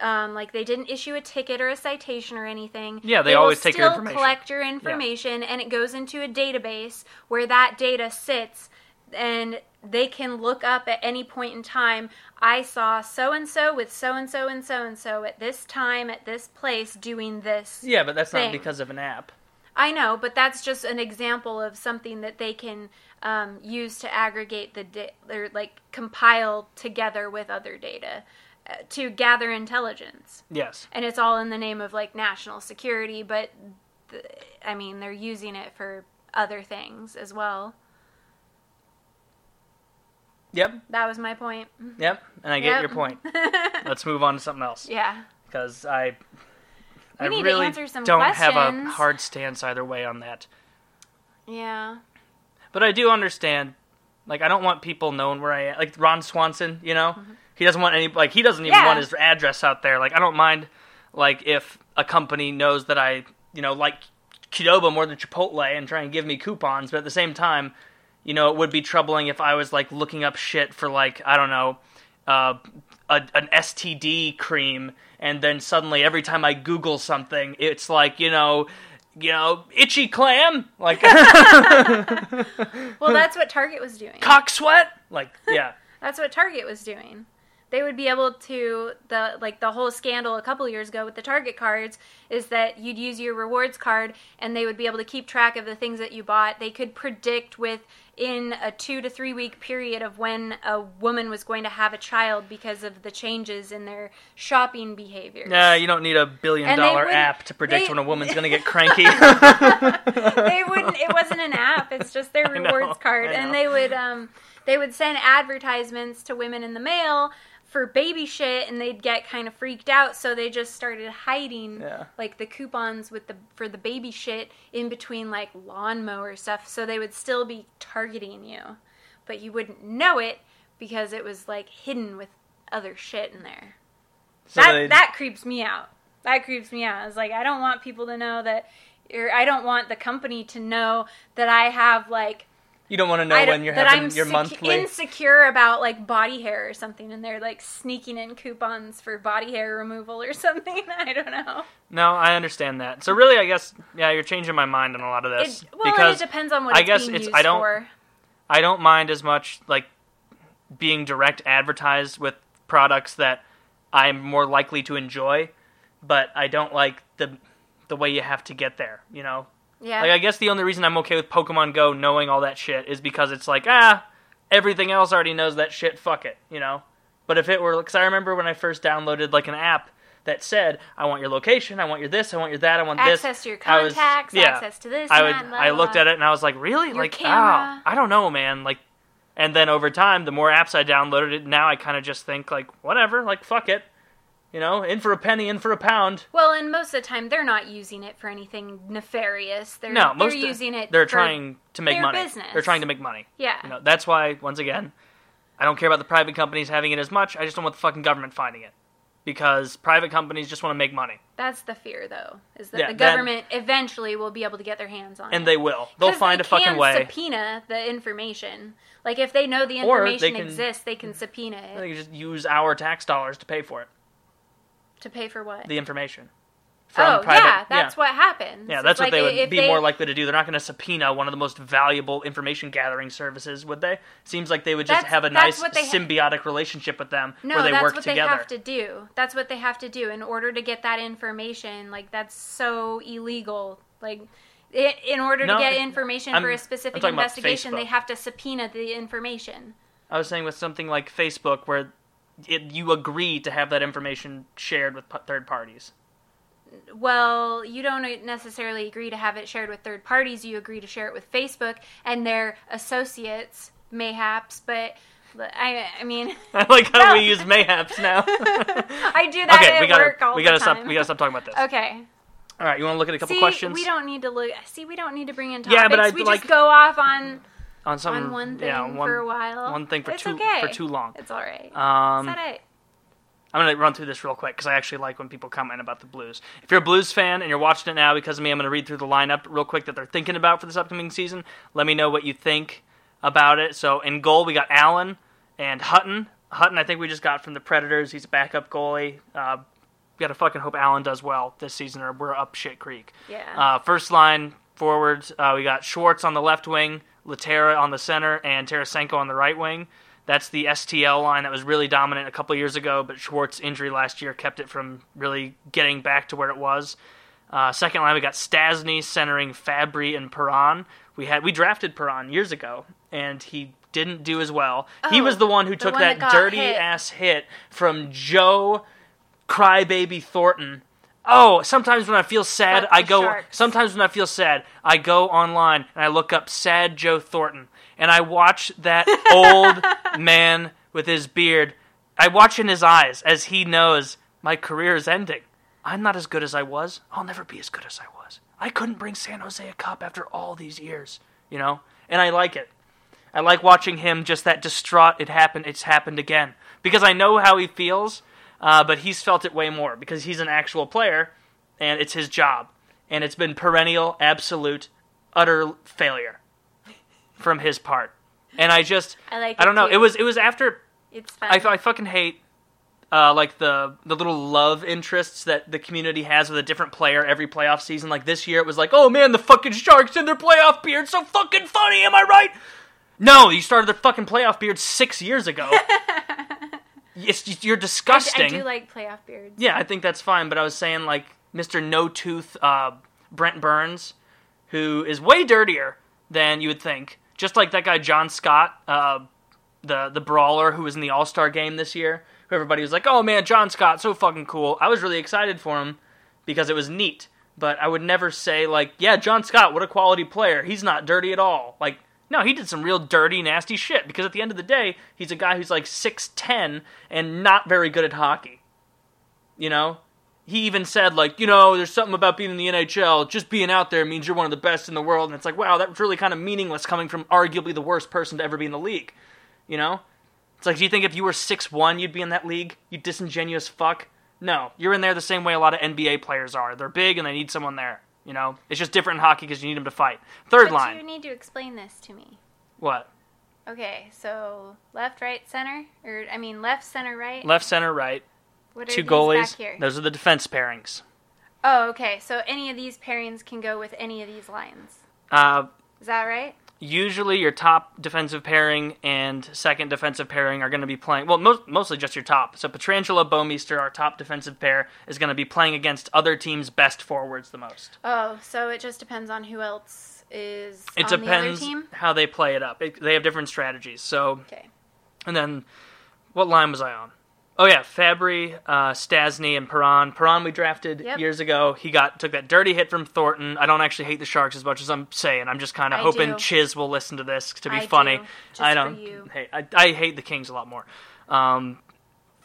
Um, like they didn't issue a ticket or a citation or anything. Yeah, they will always take your information. collect your information, and it goes into a database where that data sits, and they can look up at any point in time. I saw so and so with so and so and so and so at this time at this place doing this. Yeah, but that's Thing. not because of an app. I know, but that's just an example of something that they can um, use to aggregate the da- or like compile together with other data to gather intelligence. Yes. And it's all in the name of like national security, but th- I mean they're using it for other things as well. Yep. That was my point. Yep. And I get Yep. your point. Let's move on to something else yeah. because I. I We need to really answer some don't have a hard stance either way on that. Yeah. But I do understand. Like, I don't want people knowing where I am. Like Ron Swanson, you know, mm-hmm. He doesn't want any. Like, he doesn't even. Yeah. want his address out there. Like, I don't mind. Like, if a company knows that I, you know, like Qdoba more than Chipotle and try and give me coupons, but at the same time, you know, it would be troubling if I was like looking up shit for like I don't know, uh, a, an STD cream, and then suddenly every time I Google something, it's like you know. You know, itchy clam, like Well, that's what Target was doing. cock sweat, like yeah. That's what Target was doing. They would be able to the like the whole scandal a couple years ago with the Target cards is that you'd use your rewards card and they would be able to keep track of the things that you bought. They could predict with in a 2 to 3 week period of when a woman was going to have a child because of the changes in their shopping behaviors. Nah, you don't need a billion And dollar app to predict they- when a woman's gonna get cranky. they wouldn't it wasn't an app it's just their I know, rewards card and they would um they would send advertisements to women in the mail for baby shit and they'd get kind of freaked out so they just started hiding Yeah. like the coupons with the for the baby shit in between like lawnmower stuff so they would still be targeting you but you wouldn't know it because it was like hidden with other shit in there So that they- that creeps me out. That creeps me out. It's like I don't want people to know that, or I don't want the company to know that I have like you don't want to know when you're having I'm your sec- monthly. insecure about like body hair or something, and they're like sneaking in coupons for body hair removal or something. I don't know. No, I understand that. So really, I guess yeah, you're changing my mind on a lot of this It, well, because it depends on what I it's guess being it's- used I don't- for. I don't mind as much like being direct advertised with products that I'm more likely to enjoy, but I don't like the the way you have to get there. You know, Yeah. Like I guess the only reason I'm okay with Pokemon Go knowing all that shit is because it's like ah, everything else already knows that shit. Fuck it, you know. But if it were, because I remember when I first downloaded like an app that said, "I want your location, I want your this, I want your that, I want this." access to your I was- contacts, yeah. access to this. I would. that, blah, I looked at it and I was like, really? Your like, camera. oh, I don't know, man. Like, and then over time, the more apps I downloaded, it now I kind of just think like, whatever, like, fuck it. You know, in for a penny, in for a pound. Well, and most of the time they're not using it for anything nefarious. They're No, they're using it. They're for- trying to make their money. business. They're trying to make money. Yeah. You know, that's why once again, I don't care about the private companies having it as much. I just don't want the fucking government finding it because private companies just want to make money, That's the fear, though, is that Yeah, the then- government eventually will be able to get their hands on it. and they will. They'll find they a fucking can way. Subpoena the information. Like if they know the Or they information can- exists, they can subpoena it They can just use our tax dollars to pay for it. To pay for what? The information. oh private- yeah, that's what happens. Yeah, It's that's what like they would be they- more likely to do. They're not going to subpoena one of the most valuable information gathering services, would they? Seems like they would just That's- have a nice what ha- symbiotic relationship with them No, where they that's work what together. they have to do. That's what they have to do in order to get that information. Like that's so illegal. Like in order No, to get information I'm- for a specific investigation, they have to subpoena the information. I was saying with something like Facebook, where it, you agree to have that information shared with p- third parties. Well, you don't necessarily agree to have it shared with third parties. You agree to share it with Facebook and their associates, mayhaps. But I I mean, I like how No. we use mayhaps now. I do that okay, at we gotta work all we gotta time. stop we gotta stop talking about this. Okay. All right, you want to look at a couple See, questions we don't need to look. See, we don't need to bring in topics. Yeah, but I we like- just go off on on some on one thing yeah, one, for a while. one thing for it's too okay. for too long. It's all right. Um, it? I'm gonna run through this real quick because I actually like when people comment about the Blues. If you're a Blues fan and you're watching it now because of me, I'm gonna read through the lineup real quick that they're thinking about for this upcoming season. Let me know what you think about it. So in goal we got Allen and Hutton. Hutton, I think we just got from the Predators. He's a backup goalie. Uh, we gotta fucking hope Allen does well this season, or we're up shit creek. Yeah. Uh, first line forwards, uh, we got Schwartz on the left wing, Lehtera on the center, and Tarasenko on the right wing. That's the STL line that was really dominant a couple years ago, but Schwartz's injury last year kept it from really getting back to where it was. Uh, second line, we got Stastny centering Fabbri and Perron. We had we drafted Perron years ago, and he didn't do as well. he Oh, was the one who the took one that, that dirty hit. ass hit from Joe Crybaby Thornton. Oh, sometimes when I feel sad, Fuck I the go. Sharks. Sometimes when I feel sad, I go online and I look up "sad Joe Thornton" and I watch that old man with his beard. I watch in his eyes as he knows my career is ending. I'm not as good as I was. I'll never be as good as I was. I couldn't bring San Jose a cup after all these years, you know. And I like it. I like watching him just that distraught. It happened. It's happened again because I know how he feels, uh, but he's felt it way more because he's an actual player, and it's his job, and it's been perennial, absolute, utter failure from his part. And I just, I like. I don't know. too. It was, it was after It's fun. I, I fucking hate uh, like the the little love interests that the community has with a different player every playoff season. Like this year, it was like, oh man, the fucking Sharks and their playoff beard, so fucking funny. Am I right? No, you started the fucking playoff beard six years ago. it's, you're I, disgusting. I do like playoff beards. Yeah, I think that's fine. But I was saying like Mr. No Tooth uh, Brent Burns, who is way dirtier than you would think. Just like that guy John Scott, uh, the the brawler who was in the All Star game this year. Who everybody was like, "Oh man, John Scott, so fucking cool." I was really excited for him because it was neat. But I would never say like, "Yeah, John Scott, what a quality player. He's not dirty at all." Like. No, he did some real dirty, nasty shit. Because at the end of the day, he's a guy who's like six ten and not very good at hockey. You know, he even said like, you know, there's something about being in the NHL. Just being out there means you're one of the best in the world. And it's like, wow, that's really kind of meaningless coming from arguably the worst person to ever be in the league. You know, it's like, do you think if you were six one, you'd be in that league? You disingenuous fuck. No, you're in there the same way a lot of NBA players are. They're big and they need someone there. You know, it's just different in hockey because you need them to fight. Third But line, you need to explain this to me. what? Okay, so left, right, center, or I mean left, center, right. Left, center, right. What are Two goalies. Those are the defense pairings. Oh, okay. So any of these pairings can go with any of these lines. Uh, Is that right? Usually your top defensive pairing and second defensive pairing are going to be playing well most, mostly just your top so pietrangelo bouwmeester our top defensive pair is going to be playing against other teams best forwards the most Oh, so it just depends on who else is it the depends team. how they play it up it, they have different strategies so Okay. and then what line was i on oh yeah fabbri uh, stastny and perron perron we drafted Yep. years ago he got took that dirty hit from thornton i don't actually hate the sharks as much as i'm saying i'm just kind of hoping do. chiz will listen to this to be I funny do, i don't you. hate I, I hate the kings a lot more um,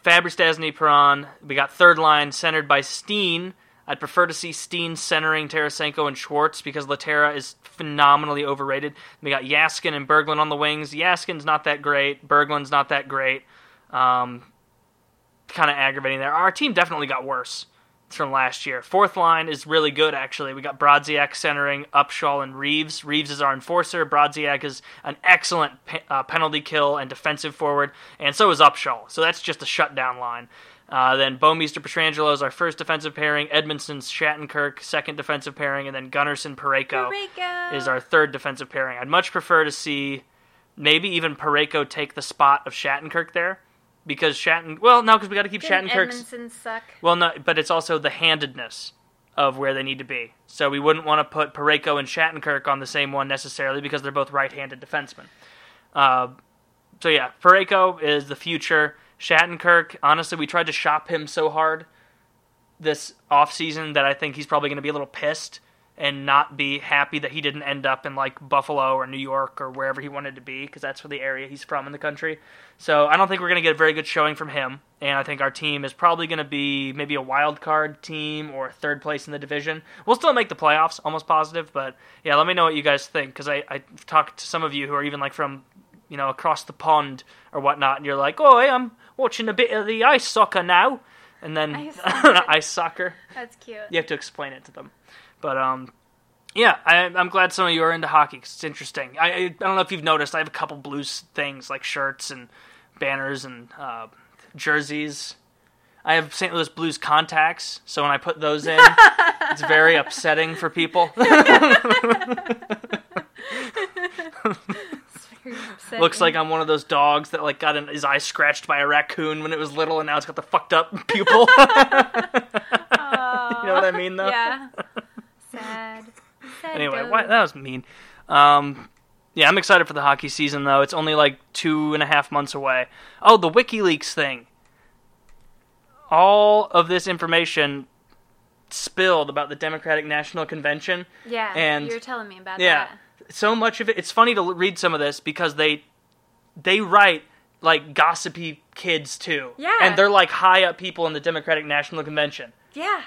Fabbri Stastny Perron. We got third line centered by Steen. I'd prefer to see Steen centering Tarasenko and Schwartz because Lehtera is phenomenally overrated. We got Jaskin and Berglund on the wings. Jaskin's not that great. Berglund's not that great. Um, kind of aggravating there. Our team definitely got worse from last year. Fourth line is really good, actually. We got Brodziak centering Upshaw and Reaves. Reaves is our enforcer. Brodziak is an excellent pe- uh, penalty kill and defensive forward, and so is Upshaw. So that's just a shutdown line. Uh, then Bouwmeester Pietrangelo is our first defensive pairing. Edmundson's Shattenkirk, second defensive pairing, and then Gunnarsson Parayko Parayko. is our third defensive pairing. I'd much prefer to see maybe even Parayko take the spot of Shattenkirk there. Because Shatten, well, no, because we got to keep Didn't Shattenkirk's Edmundson suck? well, no, but it's also the handedness of where they need to be. So we wouldn't want to put Parayko and Shattenkirk on the same one necessarily because they're both right-handed defensemen. Uh, so yeah, Parayko is the future. Shattenkirk, honestly, we tried to shop him so hard this offseason that I think he's probably going to be a little pissed and not be happy that he didn't end up in like Buffalo or New York or wherever he wanted to be because that's where the area he's from in the country. So I don't think we're going to get a very good showing from him, and I think our team is probably going to be maybe a wild card team or third place in the division. We'll still make the playoffs, almost positive, but yeah, let me know what you guys think because I I talked to some of you who are even like from you know across the pond or whatnot, and you're like, oh, hey, I'm watching a bit of the ice soccer now, and then Ice soccer. ice soccer That's cute. you have to explain it to them. But um, yeah, I, I'm glad some of you are into hockey it's interesting. I, I don't know if you've noticed, I have a couple Blues things like shirts and banners and uh, jerseys. I have St. Louis Blues contacts, so when I put those in, it's very upsetting for people. It's very upsetting. Looks like I'm one of those dogs that like got an, his eye scratched by a raccoon when it was little, and now it's got the fucked up pupil. You know what I mean, though? Yeah. Sad. Sad anyway, why, that was mean. Um, yeah, I'm excited for the hockey season though. It's only like two and a half months away. Oh, the WikiLeaks thing. All of this information spilled about the Democratic National Convention. Yeah, and- you're telling me about Yeah, that. so much of it. It's funny to read some of this because they they write like gossipy kids too. Yeah. and they're like high up people in the Democratic National Convention. Yeah.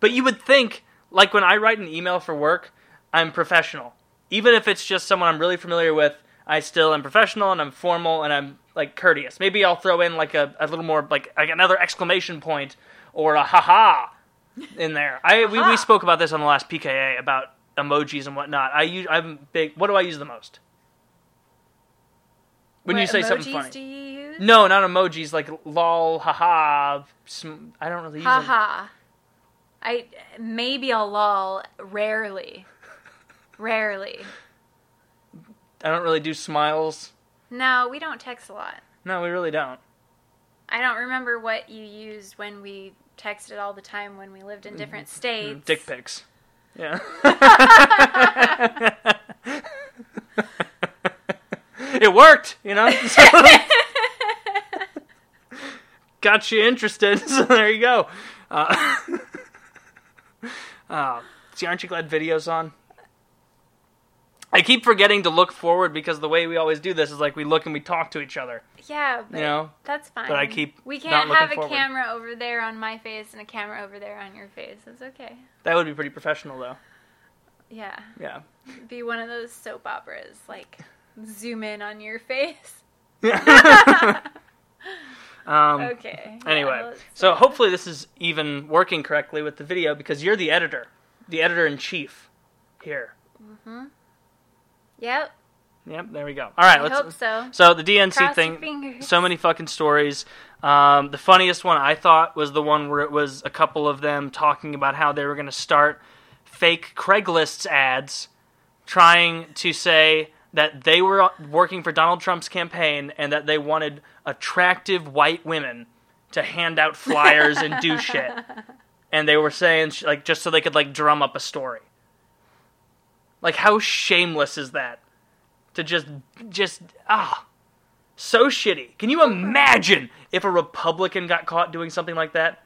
But you would think, like when I write an email for work, I'm professional. Even if it's just someone I'm really familiar with, I still am professional and I'm formal and I'm like courteous. Maybe I'll throw in like a, a little more like, like another exclamation point or a haha in there. I we, we spoke about this on the last PKA about emojis and whatnot. I use I'm big. What do I use the most? When you What say something funny. do you use? No, not emojis. Like lol, haha. sm- I don't really use them. I maybe a lol. Rarely. Rarely. I don't really do smiles. No, we don't text a lot. No, we really don't. I don't remember what you used when we texted all the time when we lived in different states. Mm, Dick pics. Yeah. it worked, you know? Got you interested, so there you go. Uh, uh, see, aren't you glad video's on? I keep forgetting to look forward because the way we always do this is like we look and we talk to each other. Yeah, but You know? that's fine. But I keep We can't have a forward. camera over there on my face and a camera over there on your face. It's okay. That would be pretty professional, though. Yeah, Yeah. be one of those soap operas, like zoom in on your face. um, Okay. Anyway, let's- so hopefully this is even working correctly with the video because you're the editor, the editor in chief here. Yep. Yep, there we go. All right, I let's. hope so. So the DNC Cross thing, so many fucking stories. Um, the funniest one I thought was the one where it was a couple of them talking about how they were going to start fake Craigslist ads, trying to say that they were working for Donald Trump's campaign and that they wanted attractive white women to hand out flyers and do shit. And they were saying like just so they could like drum up a story. Like how shameless is that? To just just ah so shitty. Can you imagine if a Republican got caught doing something like that?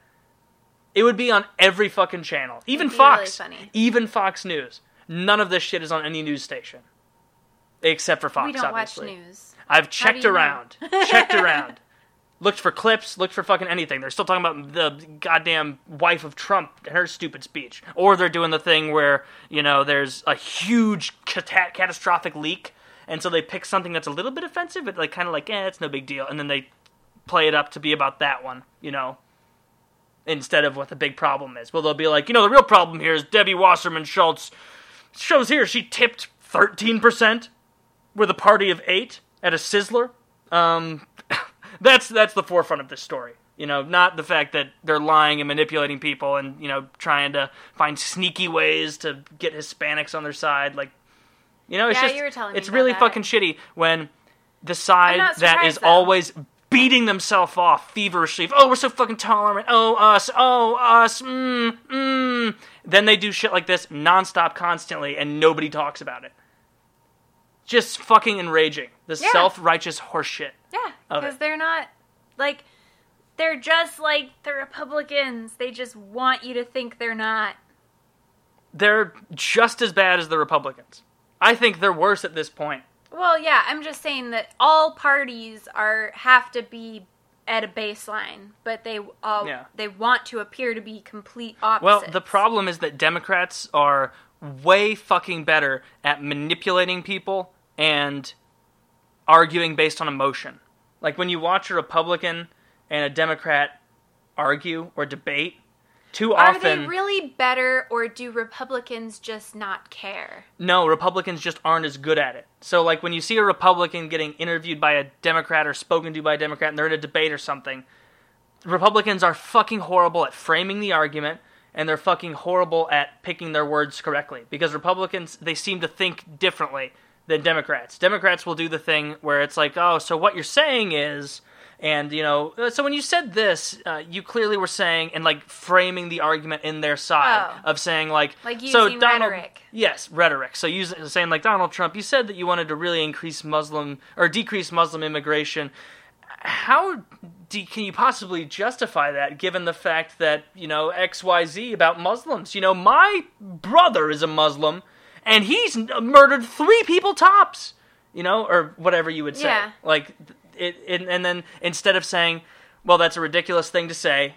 It would be on every fucking channel. Even really Fox. funny. Even Fox News. None of this shit is on any news station. Except for Fox, we don't obviously. watch news. I've checked around. checked around. Looked for clips, looked for fucking anything. They're still talking about the goddamn wife of Trump and her stupid speech. Or they're doing the thing where, you know, there's a huge cata- catastrophic leak, and so they pick something that's a little bit offensive, but like kind of like, eh, it's no big deal. And then they play it up to be about that one, you know, instead of what the big problem is. Well, they'll be like, you know, the real problem here is Debbie Wasserman Schultz shows here she tipped 13% with a party of eight at a Sizzler. Um, that's that's the forefront of this story. You know, not the fact that they're lying and manipulating people and you know trying to find sneaky ways to get Hispanics on their side. Like, you know, it's Yeah, just you were telling it's really that. fucking shitty when the side that is though. always beating themselves off feverishly. Oh, we're so fucking tolerant. Oh, us. Oh, us. Mm, mm. Then they do shit like this nonstop, constantly, and nobody talks about it. Just fucking enraging. The Yeah. self-righteous horseshit. Yeah, of because it. they're not like they're just like the Republicans. They just want you to think they're not. they're just as bad as the Republicans. I think they're worse at this point. Well, yeah, I'm just saying that all parties are have to be at a baseline, but they all Yeah. they want to appear to be complete opposites. Well, the problem is that Democrats are way fucking better at manipulating people and arguing based on emotion. Like when you watch a Republican and a Democrat argue or debate, too are often Are they really better, or do Republicans just not care? no, Republicans just aren't as good at it. So like when you see a Republican getting interviewed by a Democrat or spoken to by a Democrat and they're in a debate or something, Republicans are fucking horrible at framing the argument and they're fucking horrible at picking their words correctly because Republicans they seem to think differently than Democrats. Democrats will do the thing where it's like, "Oh, so what you're saying is and you know, uh, so when you said this, uh, you clearly were saying and like framing the argument in their side Oh. of saying like, Like so using Donald, rhetoric. Yes, rhetoric. So using saying like Donald Trump, you said that you wanted to really increase Muslim or decrease Muslim immigration. How do, can you possibly justify that given the fact that, you know, XYZ about Muslims? You know, my brother is a Muslim and he's murdered 3 people tops, you know, or whatever you would say. Yeah. Like it, it and then instead of saying, well, that's a ridiculous thing to say,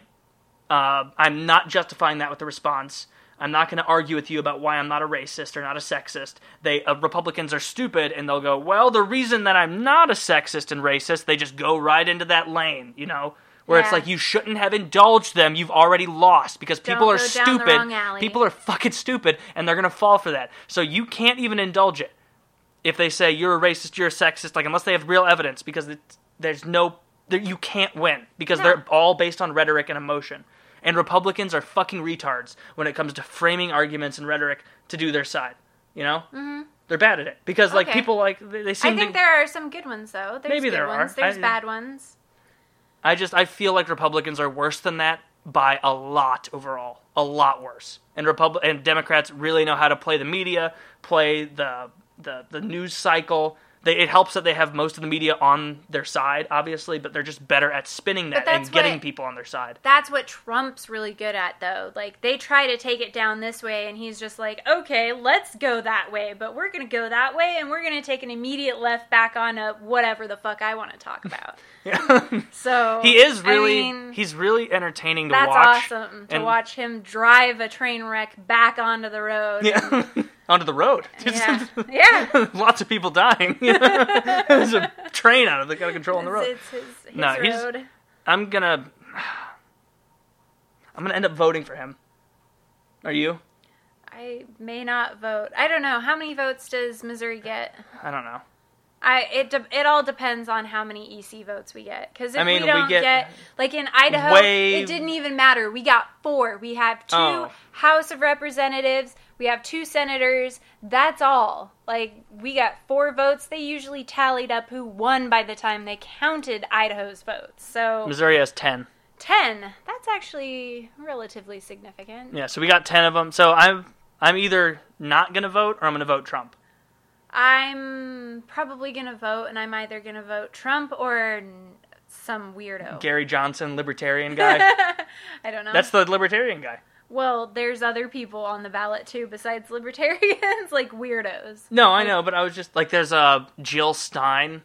uh, I'm not justifying that with the response. I'm not going to argue with you about why I'm not a racist or not a sexist. They uh, Republicans are stupid, and they'll go, "Well, the reason that I'm not a sexist and racist," they just go right into that lane, you know, where it's like you shouldn't have indulged them. You've already lost because people Don't are go down the stupid. People are fucking stupid, and they're going to fall for that. So you can't even indulge it if they say you're a racist, you're a sexist, like unless they have real evidence, because it's, there's no, you can't win because they're all based on rhetoric and emotion. And Republicans are fucking retards when it comes to framing arguments and rhetoric to do their side. You know, mm-hmm. they're bad at it because like Okay. people like they, they seem I think to. there are some good ones though. There's Maybe good there are. ones. There's I- bad ones. I just I feel like Republicans are worse than that by a lot overall, a lot worse. And Repub- and Democrats really know how to play the media, play the the the news cycle. They, it helps that they have most of the media on their side, obviously, but they're just better at spinning that and getting what- people on their side. That's what Trump's really good at, though. Like, they try to take it down this way, and he's just like, okay, let's go that way, but we're going to go that way, and we're going to take an immediate left back on a whatever the fuck I want to talk about. So. he is I really mean, he's really entertaining to that's watch. awesome to and- watch him drive a train wreck back onto the road. Yeah. Onto the road. Yeah. yeah. Lots of people dying. There's a train out of the out of control on the road. It's, his, his No, he's- road. I'm gonna I'm gonna end up voting for him. Are you? I may not vote. I don't know. How many votes does Missouri get? I don't know. I it de- it all depends on how many EC votes we get. Because if I mean, we we don't get get, like in Idaho, it didn't even matter. We got four. We have two Oh. House of Representatives. We have two senators. That's all. Like we got four votes. They usually tallied up who won by the time they counted Idaho's votes. So Missouri has 10. ten. That's actually relatively significant. Yeah, so we got 10 of them. So I'm I'm either not going to vote or I'm going to vote Trump. I'm probably gonna vote, and I'm either gonna vote Trump or some weirdo. Gary Johnson, libertarian guy. I don't know. That's the libertarian guy. well, there's other people on the ballot too besides libertarians, like weirdos. No, I know, but I was just like there's uh Jill Stein,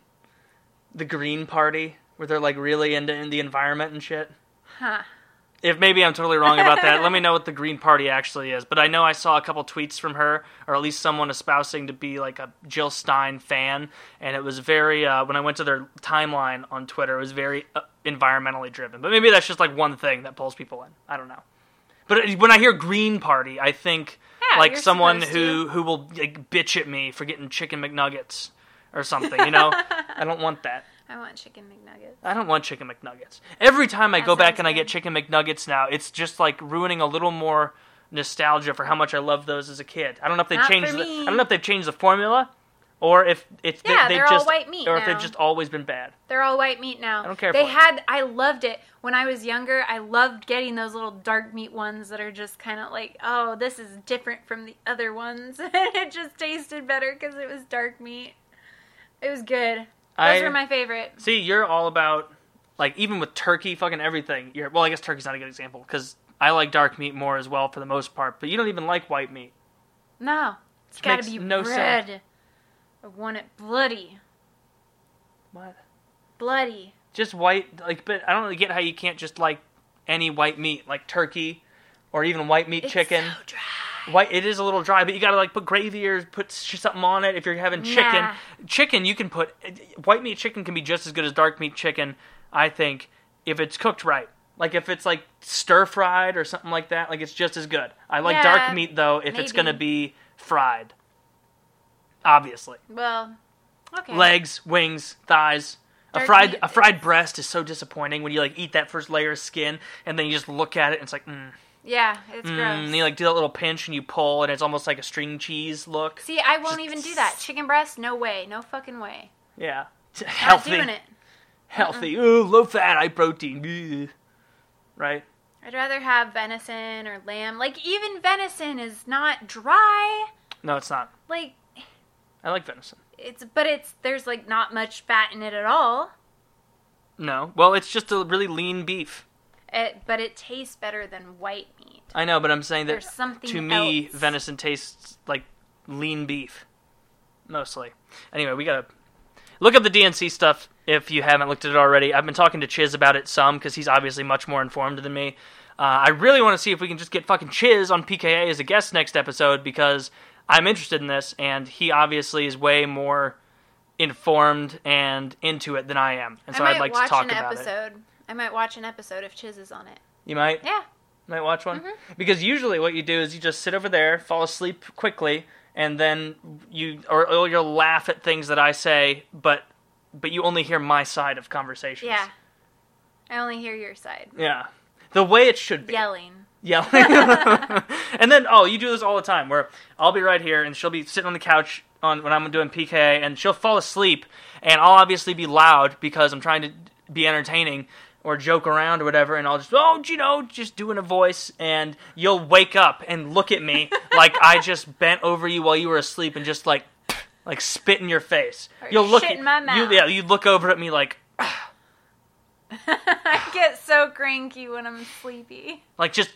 the Green Party, where they're like really into in the environment and shit. Huh. If maybe I'm totally wrong about that, let me know what the Green Party actually is. But I know I saw a couple tweets from her, or at least someone espousing to be like a Jill Stein fan, and it was very. Uh, when I went to their timeline on Twitter, it was very uh, environmentally driven. But maybe that's just like one thing that pulls people in. I don't know. But when I hear Green Party, I think Yeah, like someone who to. who will like bitch at me for getting chicken McNuggets or something. You know, I don't want that. I want chicken McNuggets. I don't want chicken McNuggets. Every time I That go back and I good. get chicken McNuggets now, it's just like ruining a little more nostalgia for how much I loved those as a kid. I don't know if they've Not changed. The. I don't know if they've changed the formula, or if it's they, Yeah, they've they're all white meat or if they've just always been bad. They're all white meat now. I don't care They for it. had. I loved it when I was younger. I loved getting those little dark meat ones that are just kind of like, oh, this is different from the other ones. it just tasted better because it was dark meat. It was good. Those I- were my favorite. See, you're all about like even with turkey, fucking everything. You're well, I guess turkey's not a good example because I like dark meat more as well for the most part. But you don't even like white meat. No, it's got to be no sense. red. I want it bloody, What? bloody. Just white, like, but I don't really get how you can't just like any white meat, like turkey, or even white meat It's chicken. so dry. White, it is a little dry, but you gotta like put gravy or put something on it. If you're having chicken, Nah. chicken you can put white meat chicken can be just as good as dark meat chicken. I think if it's cooked right. Like if it's like stir fried or something like that, like it's just as good. I like Yeah, dark meat though if it's maybe. gonna be fried. Obviously, Well, okay. legs, wings, thighs. A Dark fried meat a fried breast is so disappointing when you like eat that first layer of skin and then you just look at it and it's like mm, Yeah, it's mm, gross. and you like do that little pinch and you pull and it's almost like a string cheese look. See, I won't Just- even do that. Chicken breast, no way, no fucking way. Yeah. Not Healthy. doing it. Healthy. Ooh, low fat, high protein. Right? I'd rather have venison or lamb. Like even venison is not dry. No, it's not. Like I like venison. it's but it's there's like not much fat in it at all. No. Well, it's just a really lean beef. It, but it tastes better than white meat. I know, but I'm saying that There's something to me, else. venison tastes like lean beef. Mostly. Anyway, we gotta look up the DNC stuff if you haven't looked at it already. I've been talking to Chiz about it some because he's obviously much more informed than me. Uh, I really want to see if we can just get fucking Chiz on PKA as a guest next episode because I'm interested in this, and he obviously is way more informed and into it than I am, and so I would like to talk about it. episode. I might watch an episode if Chiz is on it. You might. Yeah. Might watch one Mm-hmm. because usually what you do is you just sit over there, fall asleep quickly, and then you or, or you'll laugh at things that I say, but but you only hear my side of conversations. Yeah. I only hear your side. yeah, the way it should be. Yelling. Yelling. and then oh, you do this all the time where I'll be right here and she'll be sitting on the couch on when I'm doing PK and she'll fall asleep and I'll obviously be loud because I'm trying to be entertaining or joke around or whatever and I'll just oh you know just doing a voice and you'll wake up and look at me like I just bent over you while you were asleep and just like like spit in your face. Or you'll look shit at in my you mouth. yeah, you look over at me like I get so cranky when I'm sleepy. like just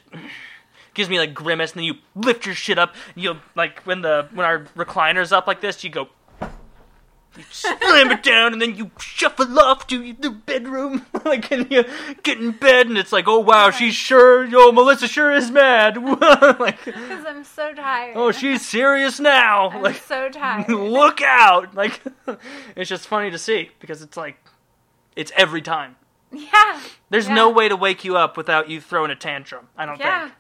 gives me like grimace and then you lift your shit up and you like when the when our recliner's up like this you go you slam it down and then you shuffle off to the bedroom like and you get in bed and it's like oh wow she's sure yo melissa sure is mad like Because I'm so tired. oh she's serious now I'm like so tired. look out like it's just funny to see because it's like it's every time yeah. there's Yeah. no way to wake you up without you throwing a tantrum i don't Yeah. think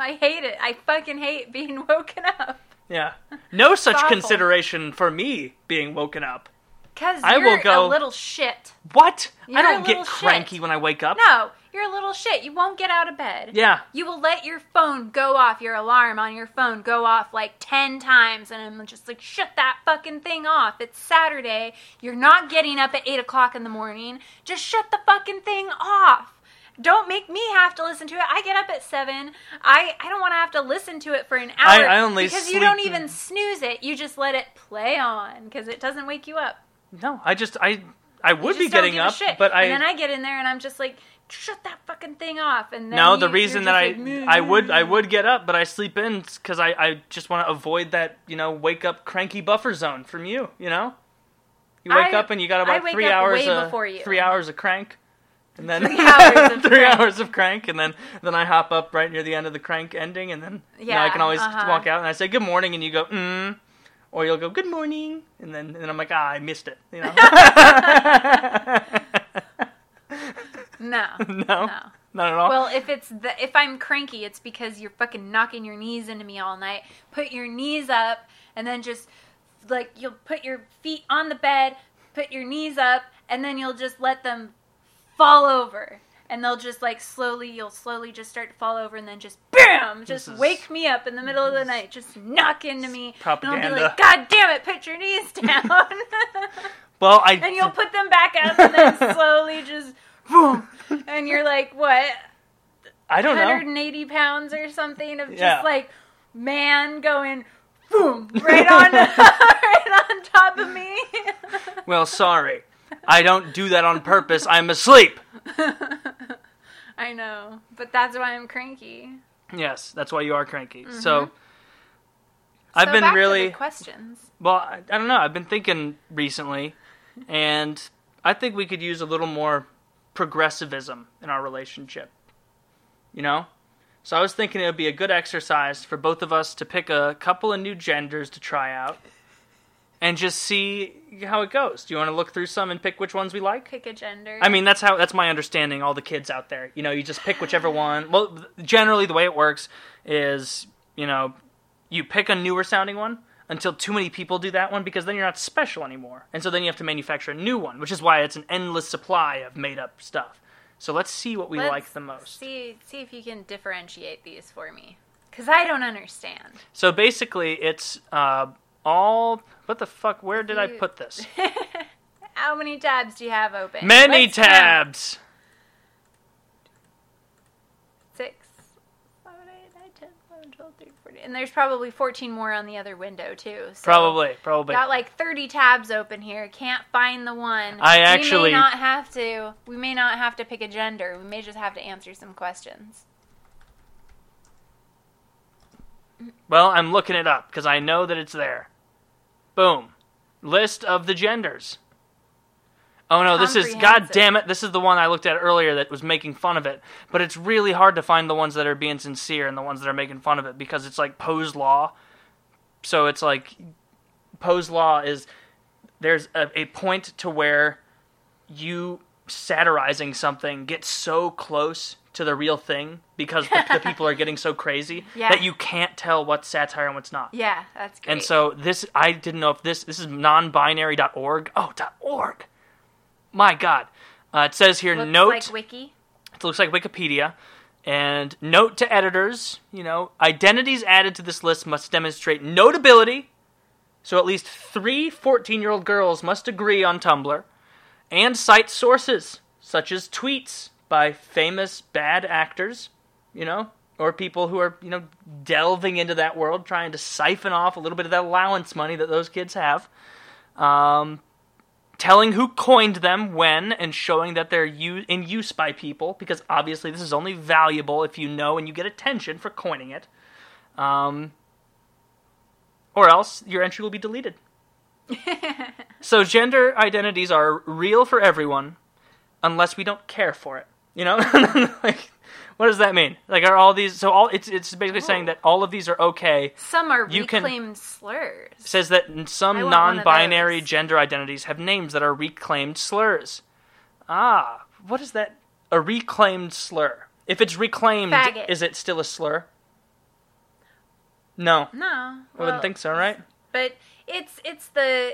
I hate it. I fucking hate being woken up. Yeah. No such consideration for me being woken up. Because I you're will go- a little shit. What? You're I don't get shit. cranky when I wake up. No, you're a little shit. You won't get out of bed. Yeah. You will let your phone go off, your alarm on your phone go off like 10 times, and I'm just like, shut that fucking thing off. It's Saturday. You're not getting up at 8 o'clock in the morning. Just shut the fucking thing off. Don't make me have to listen to it. I get up at 7. I, I don't want to have to listen to it for an hour. I only Because you don't even snooze it. You just let it play on because it doesn't wake you up. No, I just I I would be getting up, shit. but I and then I get in there and I'm just like, shut that fucking thing off. And then no. you- The reason that I like, "Meh, I mm, would I mm. would get up, but I sleep in because I I just want to avoid that you know wake up cranky buffer zone from you. You know, you wake I- up and you got about three hours of three hours of crank. And then Three hours of three crank. hours of crank, and then then I hop up right near the end of the crank ending, and then you know, I can always uh-huh. walk out and I say good morning, and you go mm, or you'll go good morning, and then and then I'm like ah I missed it, you know. No. no, No. not at all. Well, if it's the if I'm cranky, it's because you're fucking knocking your knees into me all night. Put your knees up, and then just like you'll put your feet on the bed, put your knees up, and then you'll just let them fall over, and they'll just like slowly, you'll slowly just start to fall over, and then just bam, just is- wake me up in the middle of the night, just knock into me, and I'll be like, God damn it, put your knees down. well, I and you'll put them back up and then slowly just boom. And you're like what? I don't know. 180 pounds or something of just Yeah. like man going boom right on right on top of me. Well, sorry, I don't do that on purpose. I'm asleep. i know but that's why i'm cranky Yes, that's why you are cranky. Mm-hmm. So I've So been back to the really questions. well. I, I don't know. I've been thinking recently, and I think we could use a little more progressivism in our relationship. You know, so I was thinking it would be a good exercise for both of us to pick a couple of new genders to try out, and just see how it goes. Do you want to look through some and pick which ones we like? Pick a gender. I mean, that's how that's my understanding. All the kids out there, you know, you just pick whichever one. Well, generally, the way it works is, you know, you pick a newer sounding one until too many people do that one because then you're not special anymore, and so then you have to manufacture a new one, which is why it's an endless supply of made up stuff. So let's see what we Let's like the most. See, see if you can differentiate these for me, because I don't understand. So basically, it's uh, all. What the fuck? Where did I put this? How many tabs do you have open? Many Let's count. tabs. Six, seven, eight, nine, 10, 11, 12, 13, 14. And there's probably 14 more on the other window, too. So Probably, probably. Got like 30 tabs open here. Can't find the one. I actually We may not have to. We may not have to pick a gender. We may just have to answer some questions. Well, I'm looking it up because I know that it's there. Boom. List of the genders. Oh no, this is god damn it. This is the one I looked at earlier that was making fun of it. But it's really hard to find the ones that are being sincere and the ones that are making fun of it because it's like Poe's law. So it's like Poe's law is there's a, a point to where you satirizing something gets so close to the real thing because the, the people are getting so crazy Yeah. that you can't tell what's satire and what's not. Yeah, that's great. And so this, I didn't know if this this is nonbinary.org. Oh, dot .org. My God, uh, it says here Looks note. like Wiki. It looks like Wikipedia. And note to editors, you know, identities added to this list must demonstrate notability. So at least three 14 year old girls must agree on Tumblr. And cite sources, such as tweets by famous bad actors, you know, or people who are, you know, delving into that world, trying to siphon off a little bit of that allowance money that those kids have. Um, telling who coined them when and showing that they're u- in use by people because obviously this is only valuable if you know and you get attention for coining it um, or else your entry will be deleted so gender identities are real for everyone unless we don't care for it you know like what does that mean like are all these so all it's it's basically saying Oh. that all of these are okay Some are You can- reclaimed slurs. says that some I want one of non-binary gender identities have names that are reclaimed slurs. Ah, what is that? A reclaimed slur. If it's reclaimed, Faggot. is it still a slur? No, No, I well, wouldn't think so, right? But it's it's the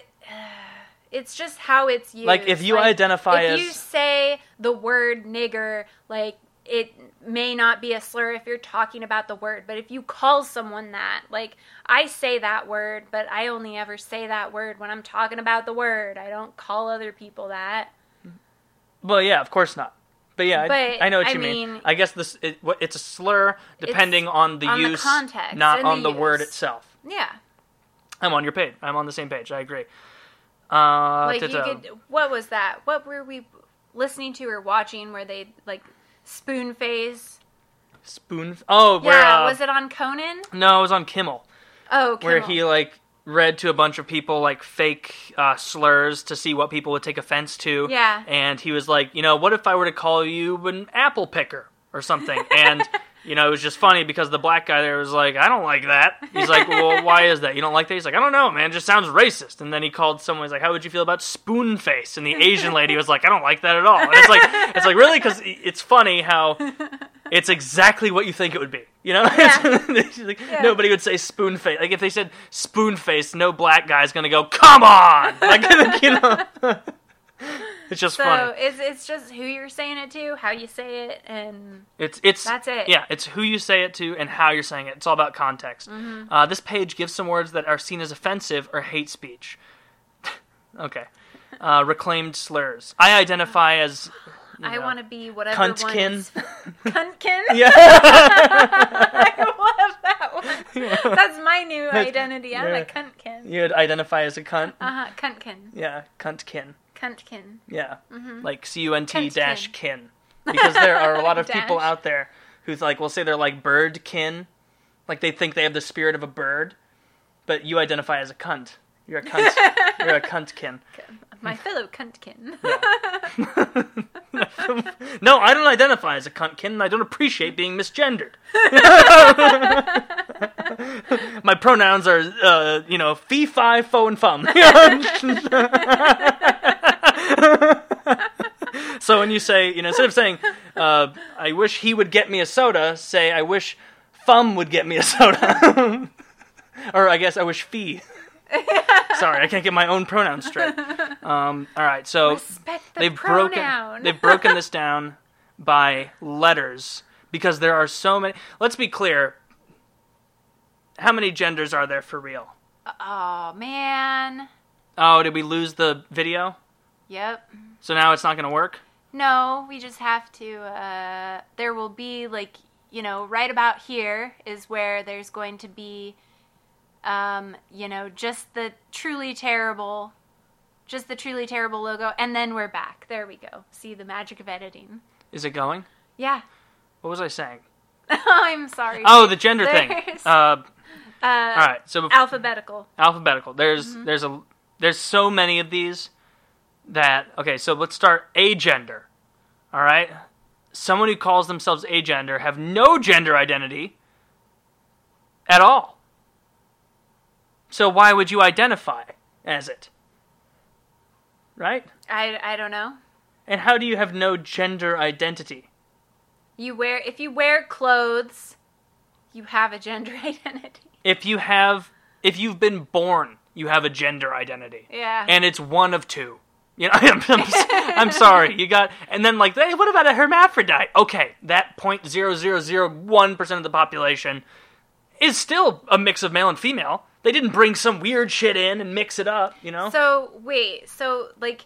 it's just how it's used. Like, if you identify if as- you say the word nigger, like it may not be a slur if you're talking about the word, but if you call someone that, like I say that word, but I only ever say that word when I'm talking about the word. I don't call other people that. Well, yeah, of course not. But yeah, I- But, I know what I you mean. mean- I guess this it, it's a slur depending on the on the use, context not on the the word itself. Yeah. I'm on your page. I'm on the same page. I agree. Uh, like you could what was that what were we listening to or watching where they like spoon face spoon. Oh, where yeah uh, was it on conan no, it was on Kimmel. oh where he like read to a bunch of people like fake uh, slurs to see what people would take offense to. Yeah. And he was like, you know, what if I were to call you an apple picker or something? And you know, it was just funny because the black guy there was like, I don't like that. He's like, well, why is that? You don't like that? He's like, I don't know, man. It just sounds racist. And then he called someone. He's like, how would you feel about spoon face? And the Asian lady was like, I don't like that at all. And it's like, it's like really because it's funny how it's exactly what you think it would be. You know, She's like, Yeah. nobody would say spoon face. Like if they said spoon face, no black guy's gonna go, come on. Like you know, it's just so funny. it's it's just who you're saying it to how you say it and It's it's That's it. Yeah, it's who you say it to and how you're saying it. It's all about context. Mm-hmm. Uh, this page gives some words that are seen as offensive or hate speech. okay, uh, reclaimed slurs. I identify as. you i want to be whatever cuntkin. cuntkin Yeah. i love that one that's my new identity i'm yeah. a cuntkin You'd identify as a cunt. uh-huh cuntkin Yeah, cuntkin. Cuntkin Yeah, Mm-hmm. like C U N T dash kin, because there are a lot of people out there who's like, we'll say they're like bird kin, like they think they have the spirit of a bird, but you identify as a cunt. You're a cunt. You're a cuntkin. My fellow cuntkin. No, I don't identify as a cuntkin, and I don't appreciate being misgendered. My pronouns are, uh, you know, fee, fi, fo, and fum. so when you say, you know, instead of saying, uh, I wish he would get me a soda, say, I wish fum would get me a soda. or I guess I wish fee. Sorry, I can't get my own pronouns straight. Um, all right, so the they've pronoun. broken they've broken this down by letters because there are so many. Let's be clear. How many genders are there for real? oh man. Oh, did we lose the video? Yep. So now it's not going to work. No, we just have to. Uh, there will be like you know, right about here is where there's going to be, um, you know, just the truly terrible, just the truly terrible logo, and then we're back. There we go. See the magic of editing. Is it going? Yeah. What was I saying? I'm sorry. Oh, the gender thing. Uh, uh, all right. So alphabetical. alphabetical. There's there's a there's so many of these that okay. So let's start agender. All right. Someone who calls themselves agender have no gender identity at all. So why would you identify as it? Right? I I don't know. And how do you have no gender identity? You wear if you wear clothes, you have a gender identity. If you have if you've been born, you have a gender identity. Yeah. and it's one of two. You know, I'm, I'm, I'm sorry. You got, and then like, hey, what about a hermaphrodite? Okay, that point zero zero zero one percent of the population is still a mix of male and female. They didn't bring some weird shit in and mix it up. You know, So wait, so like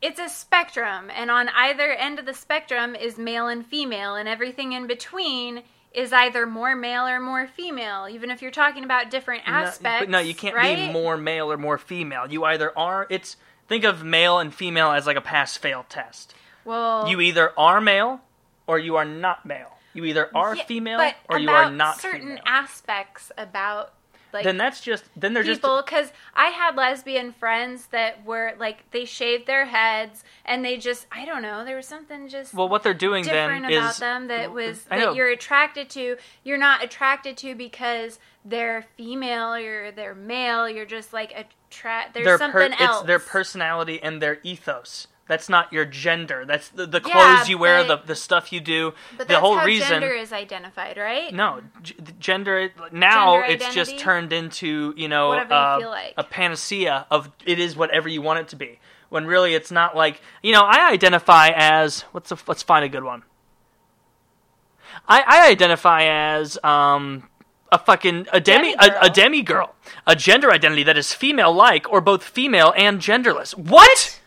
it's a spectrum and on either end of the spectrum is male and female and everything in between is either more male or more female, even if you're talking about different No, aspects. but no, you can't right? be more male or more female. You either are. It's think of male and female as like a pass fail test. Well, You either are male or you are not male. You either are yeah, female or you are not certain female. aspects about like then that's just then they're just people because I had lesbian friends that were like they shaved their heads and they just I don't know there was something just well. What they're doing different then about is them that was that you're attracted to. You're not attracted to because they're female or they're male. You're just like a attract. There's their something per- else. It's their personality and their ethos. That's not your gender. That's the, the clothes Yeah, you wear, the the stuff you do. But the that's whole how reason. gender is identified, right? no, g- gender now Gender it's just turned into you know Whatever you uh, feel like. a panacea of it is whatever you want it to be. When really it's not like you know I identify as what's a, let's find a good one. I, I identify as um a fucking a demi a, a demi girl, a gender identity that is female like or both female and genderless. What?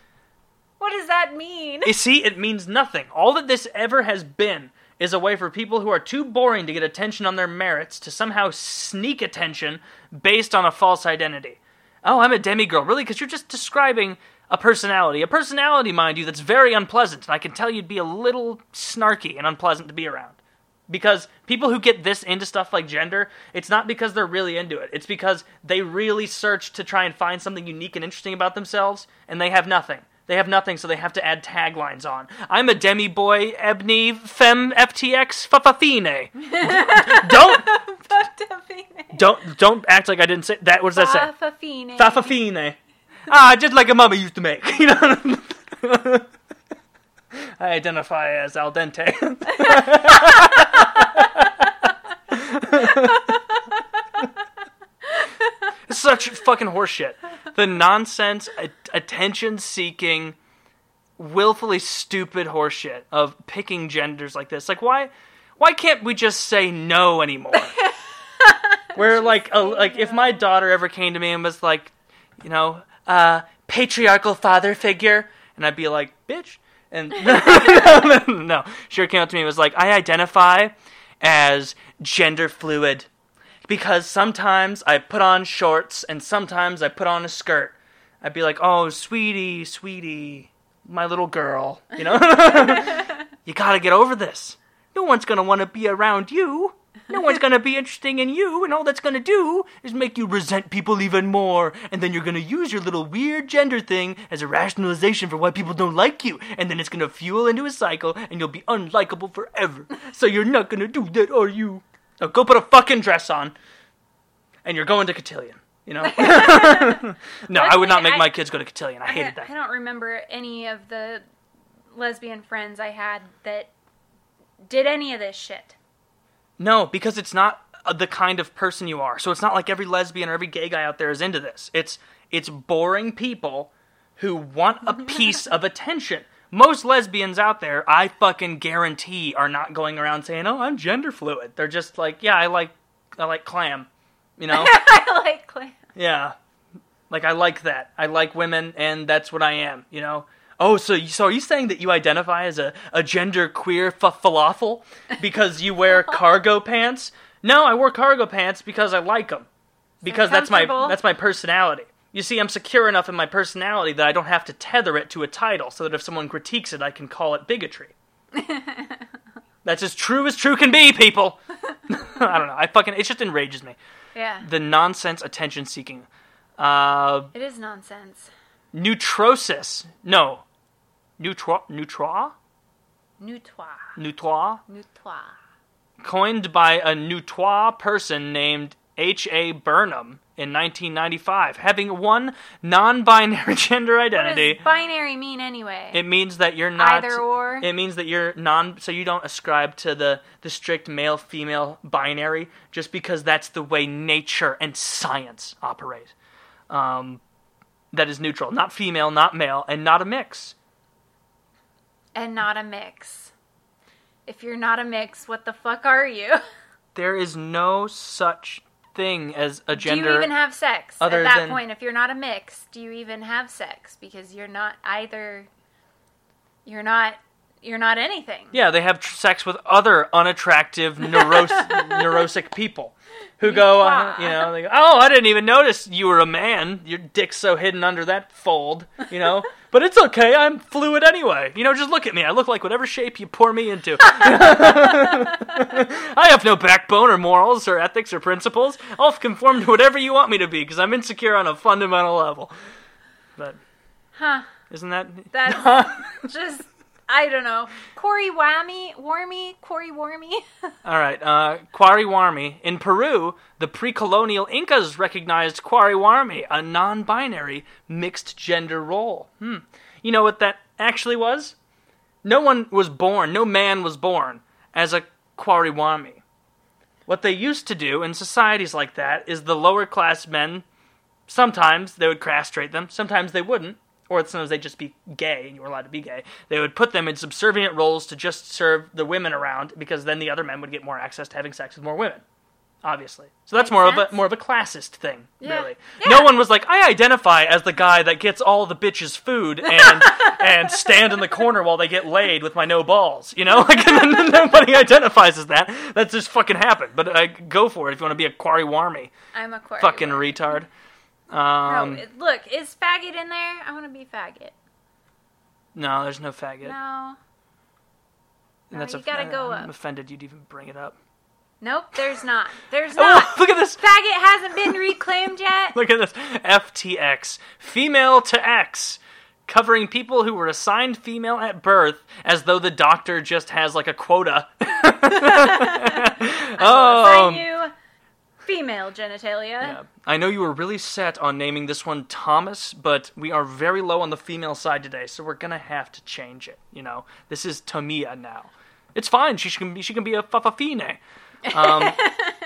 What does that mean? You see, it means nothing. All that this ever has been is a way for people who are too boring to get attention on their merits to somehow sneak attention based on a false identity. Oh, I'm a demi girl, Really? Because you're just describing a personality. A personality, mind you, that's very unpleasant. And I can tell you'd be a little snarky and unpleasant to be around. Because people who get this into stuff like gender, it's not because they're really into it. It's because they really search to try and find something unique and interesting about themselves, and they have nothing. They have nothing, so they have to add taglines on. I'm a demi boy, ebony, fem FTX, fafafine. don't, don't, don't act like I didn't say that. What does that say? Fafafine. Fafafine. Ah, just like a mama used to make. You know. I identify as al dente. It's Such fucking horseshit. The nonsense, a- attention-seeking, willfully stupid horseshit of picking genders like this. Like, why? Why can't we just say no anymore? Where like, a, like, if my daughter ever came to me and was like, you know, uh, patriarchal father figure, and I'd be like, bitch. And no, she came up to me and was like, I identify as gender fluid because sometimes I put on shorts and sometimes I put on a skirt. I'd be like, oh, sweetie, sweetie, my little girl, you know? you gotta get over this. No one's gonna wanna be around you. No one's gonna be interesting in you, and all that's gonna do is make you resent people even more. And then you're gonna use your little weird gender thing as a rationalization for why people don't like you. And then it's gonna fuel into a cycle, and you'll be unlikable forever. So you're not gonna do that, are you? Now go put a fucking dress on, and you're going to cotillion. You know? no, I would not make I- my kids go to cotillion. I I, hated that. I don't remember any of the lesbian friends I had that did any of this shit. No, because it's not uh, the kind of person you are. So it's not like every lesbian or every gay guy out there is into this. It's it's boring people who want a piece of attention. Most lesbians out there, I fucking guarantee, are not going around saying, "Oh, I'm gender fluid." They're just like, "Yeah, I like I like clam." You know? I like clam. yeah. Like I like that. I like women and that's what I am, you know? Oh, so you, so are you saying that you identify as a, a gender queer f- falafel because you wear cargo pants? No, I wear cargo pants because I like them. Because that's my that's my personality. You see, I'm secure enough in my personality that I don't have to tether it to a title, so that if someone critiques it, I can call it bigotry. that's as true as true can be, people. I don't know. I fucking it just enrages me. Yeah. The nonsense attention seeking. Uh, It is nonsense. Neutrosis. No. Neutro neutra? Nutois. Neutrois? Nutois. Coined by a Neutrois person named H.A. Burnham in 1995, having one non-binary gender What identity. does binary mean anyway? It means that you're not Either or? It means that you're non so you don't ascribe to the the strict male female binary just because that's the way nature and science operate. Um that is neutral, not female, not male, and not a mix. and not a mix. If you're not a mix, what the fuck are you? There is no such thing as a gender. do you even have sex at that than- point? If you're not a mix, do you even have sex? Because you're not either. You're not. You're not anything. Yeah, they have tr- sex with other unattractive, neuros- neurosic people who go, uh, you know, they go, oh, I didn't even notice you were a man. Your dick's so hidden under that fold, you know. but it's okay. I'm fluid anyway. You know, just look at me. I look like whatever shape you pour me into. I have no backbone or morals or ethics or principles. I'll conform to whatever you want me to be because I'm insecure on a fundamental level. But Huh. isn't that? That's just. I don't know. Corey Whammy, Warmy, Warmy. All right, uh, Quariwarmi. In Peru, the pre-colonial Incas recognized Quariwarmi, a non-binary mixed gender role. Hmm. You know what that actually was? No one was born, no man was born as a Quariwarmi. What they used to do in societies like that is the lower class men, sometimes they would castrate them, sometimes they wouldn't, or sometimes they'd just be gay and you were allowed to be gay. They would put them in subservient roles to just serve the women around because then the other men would get more access to having sex with more women. Obviously. So that's Makes more of a more of a classist thing, Yeah. really. Yeah. No one was like, I identify as the guy that gets all the bitches food and and stand in the corner while they get laid with my no balls. You know? Like nobody identifies as that. That just fucking happened. But uh, go for it if you want to be a quarry warmy. I'm a Corey. Fucking Warmy. No, Um, it- look, is faggot in there? I want to be faggot. no, there's no faggot. No. And No, you gotta go I'm up. offended you'd even bring it up. Nope, there's not. There's Oh, not. look at this. Faggot hasn't been reclaimed yet. Look at this. FTX. Female to X. Covering people who were assigned female at birth as though the doctor just has like a quota. oh, female genitalia. yeah. I know you were really set on naming this one Thomas, but we are very low on the female side today, so we're gonna have to change it. You know, this is Tamia now. It's fine. She can be. She can be a fafafine. Um,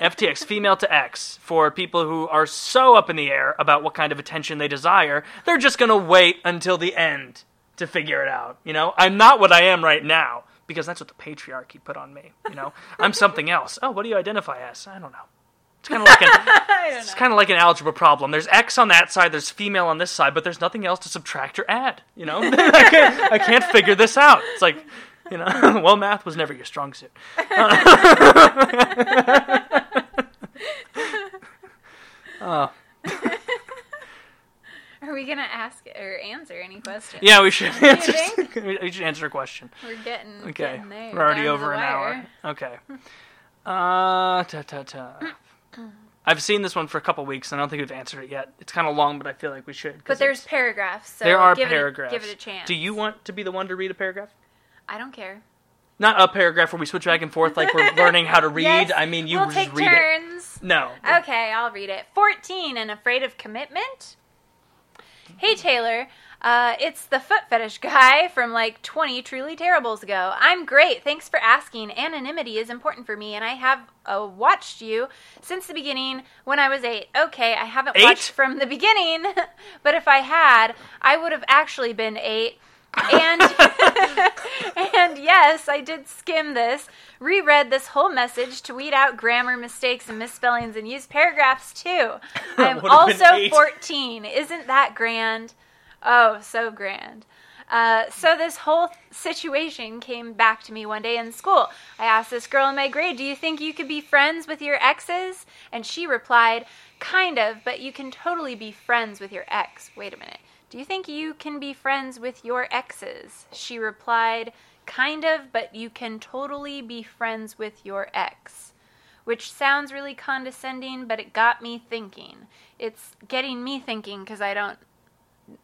FTX, female to X, for people who are so up in the air about what kind of attention they desire, they're just gonna wait until the end to figure it out. You know, I'm not what I am right now because that's what the patriarchy put on me. You know, I'm something else. Oh, what do you identify as? I don't know. It's kind of like an it's kind of like an algebra problem. There's X on that side, there's female on this side, but there's nothing else to subtract or add. You know, I, can't, I can't figure this out. It's like, you know, well, math was never your strong suit. oh, Are we gonna ask or answer any questions? yeah, we should answer. we should answer a question. We're getting Okay, getting there. we're already down over an hour. Okay. Uh, ta ta ta. I've seen this one for a couple weeks, and I don't think we've answered it yet. It's kind of long, but I feel like we should. 'cause But there's it's- paragraphs. So there are give paragraphs. It a, give it a chance. Do you want to be the one to read a paragraph? I don't care. Not a paragraph where we switch back and forth like we're learning how to read. Yes, I mean, you we'll just take read turns. it. No. Okay, I'll read it. 14 and afraid of commitment? Hey Taylor, uh, it's the foot fetish guy from like 20 truly terribles ago. I'm great. Thanks for asking. Anonymity is important for me, and I have uh, watched you since the beginning when I was eight. Okay, I haven't Eight? watched from the beginning, but if I had, I would have actually been eight. and and yes, I did skim this, reread this whole message to weed out grammar mistakes and misspellings, and use paragraphs too. I'm also 14. Isn't that grand? Oh, so grand. Uh, so this whole situation came back to me one day in school. I asked this girl in my grade, "Do you think you could be friends with your exes?" And she replied, "Kind of, but you can totally be friends with your ex." Wait a minute. Do you think you can be friends with your exes? She replied, Kind of, but you can totally be friends with your ex. Which sounds really condescending, but it got me thinking. It's getting me thinking because I don't.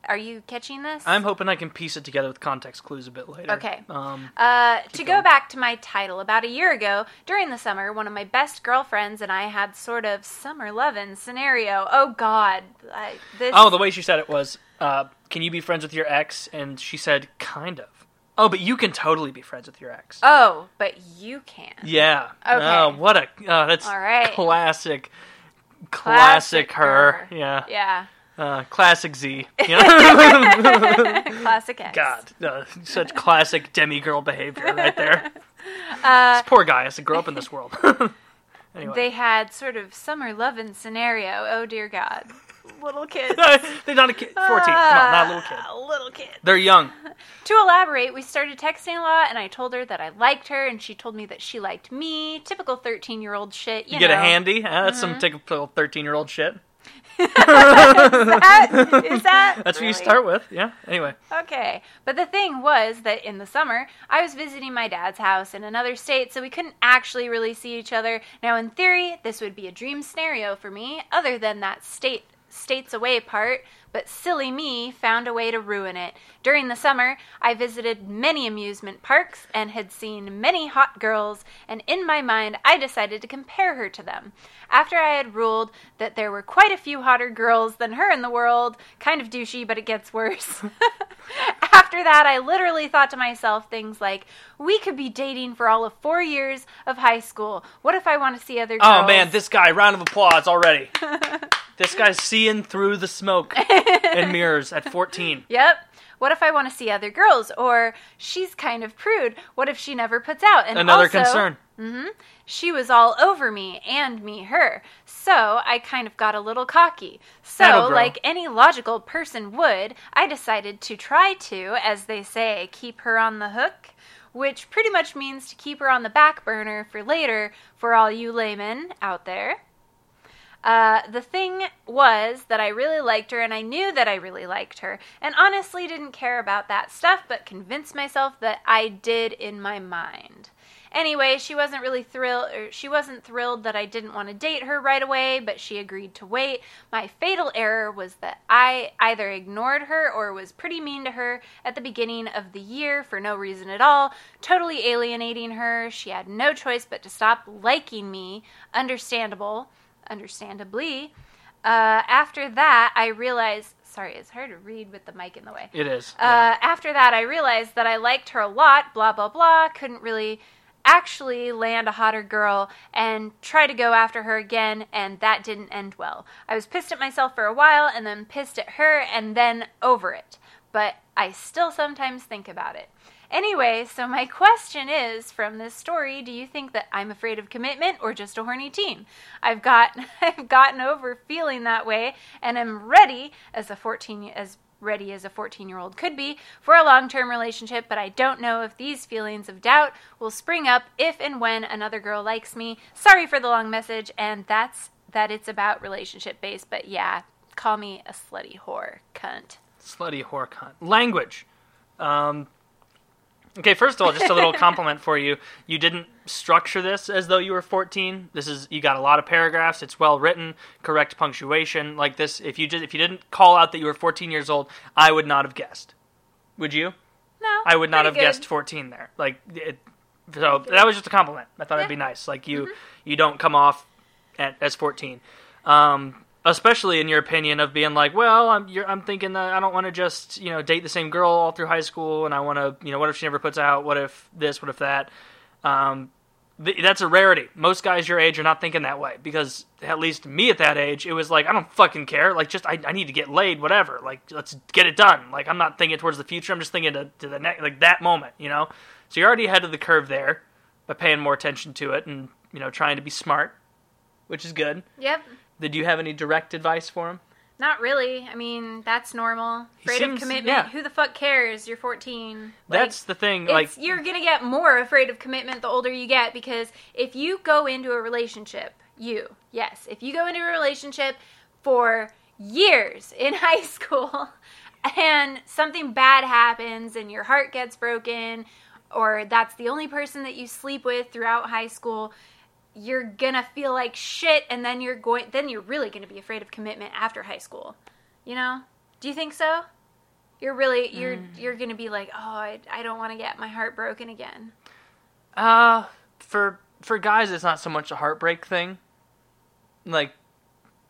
Are you catching this? I'm hoping I can piece it together with context clues a bit later. Okay. Um, Uh, to go going. back to my title, about a year ago, during the summer, one of my best girlfriends and I had sort of summer lovin' scenario. Oh God, I, this. oh, the way she said it was, uh, "Can you be friends with your ex?" And she said, "Kind of." Oh, but you can totally be friends with your ex. Oh, but you can. Yeah. Okay. Oh, what a oh, that's All right. classic, classic, Classic her. her. Yeah. Yeah. Uh, classic Z. You know? Classic X. God, uh, such classic demigirl behavior right there. Uh, This poor guy has to grow up in this world. anyway, they had sort of summer lovin' scenario. Oh dear God, little kids. they're not a kid. Fourteen. Come on, not a little kid. Ah, Little kid. They're young. To elaborate, we started texting a lot, and I told her that I liked her, and she told me that she liked me. Typical thirteen-year-old shit. You, You, get know. a handy. That's Mm-hmm. some typical thirteen-year-old shit. That, is that That's what you start with. Yeah. Anyway. Okay. But the thing was that in the summer, I was visiting my dad's house in another state, so we couldn't actually really see each other. Now, in theory, this would be a dream scenario for me, other than that state states away part, but silly me found a way to ruin it. During the summer, I visited many amusement parks and had seen many hot girls, and in my mind, I decided to compare her to them. After I had ruled that there were quite a few hotter girls than her in the world, kind of douchey, but it gets worse. After that, I literally thought to myself things like, we could be dating for all of four years of high school. What if I want to see other oh, girls? Oh man, this guy. Round of applause already. this guy's seeing through the smoke and mirrors at fourteen. Yep. What if I want to see other girls? Or she's kind of prude. What if she never puts out? And Another also, concern. Mm-hmm. She was all over me and me her. So I kind of got a little cocky. So, like any logical person would, I decided to try to, as they say, keep her on the hook. Which pretty much means to keep her on the back burner for later for all you laymen out there. Uh, the thing was that I really liked her, and I knew that I really liked her, and honestly didn't care about that stuff, but convinced myself that I did in my mind. Anyway, she wasn't really thrilled. Or she wasn't thrilled that I didn't want to date her right away, but she agreed to wait. My fatal error was that I either ignored her or was pretty mean to her at the beginning of the year for no reason at all, totally alienating her. She had no choice but to stop liking me. Understandable understandably. Uh, after that, I realized. Sorry, it's hard to read with the mic in the way. It is. Uh, after that, I realized that I liked her a lot, blah, blah, blah. Couldn't really actually land a hotter girl and try to go after her again, and that didn't end well. I was pissed at myself for a while, and then pissed at her, and then over it. But I still sometimes think about it. Anyway, so my question is from this story, do you think that I'm afraid of commitment or just a horny teen? I've got I've gotten over feeling that way and I'm ready as a 14 as ready as a 14-year-old could be for a long-term relationship, but I don't know if these feelings of doubt will spring up if and when another girl likes me. Sorry for the long message and that's that it's about relationship based, but yeah, call me a slutty whore, cunt. slutty whore cunt. Language. Um, Okay, first of all, just a little compliment for you. You didn't structure this as though you were 14. This is you got a lot of paragraphs. It's well written, correct punctuation. Like this, if you just if you didn't call out that you were 14 years old, I would not have guessed. Would you? No, I would not have good. guessed 14 there. Like it, so that was just a compliment. I thought it'd be Mm-hmm. nice. Like you you don't come off at, as 14. Um especially in your opinion of being like, well, I'm I'm thinking that I don't want to just, you know, date the same girl all through high school and I want to, you know, what if she never puts out? What if this? What if that? Um th- that's a rarity. Most guys your age are not thinking that way because at least me at that age, it was like I don't fucking care. Like just I, I need to get laid, whatever. Like let's get it done. Like I'm not thinking towards the future. I'm just thinking to, to the next, like that moment, you know. So you're already ahead of the curve there by paying more attention to it and you know trying to be smart, which is good. Yep. Did you have any direct advice for him? Not really. I mean, that's normal. Afraid seems- of commitment. yeah. Who the fuck cares? You're 14. Like, That's the thing. Like you're gonna get more afraid of commitment the older you get because if you go into a relationship, you yes, if you go into a relationship for years in high school and something bad happens and your heart gets broken or that's the only person that you sleep with throughout high school you're gonna feel like shit and then you're going then you're really gonna be afraid of commitment after high school you know do you think so you're really you're you're gonna be like oh i, I don't want to get my heart broken again Uh, for for guys, it's not so much a heartbreak thing. Like,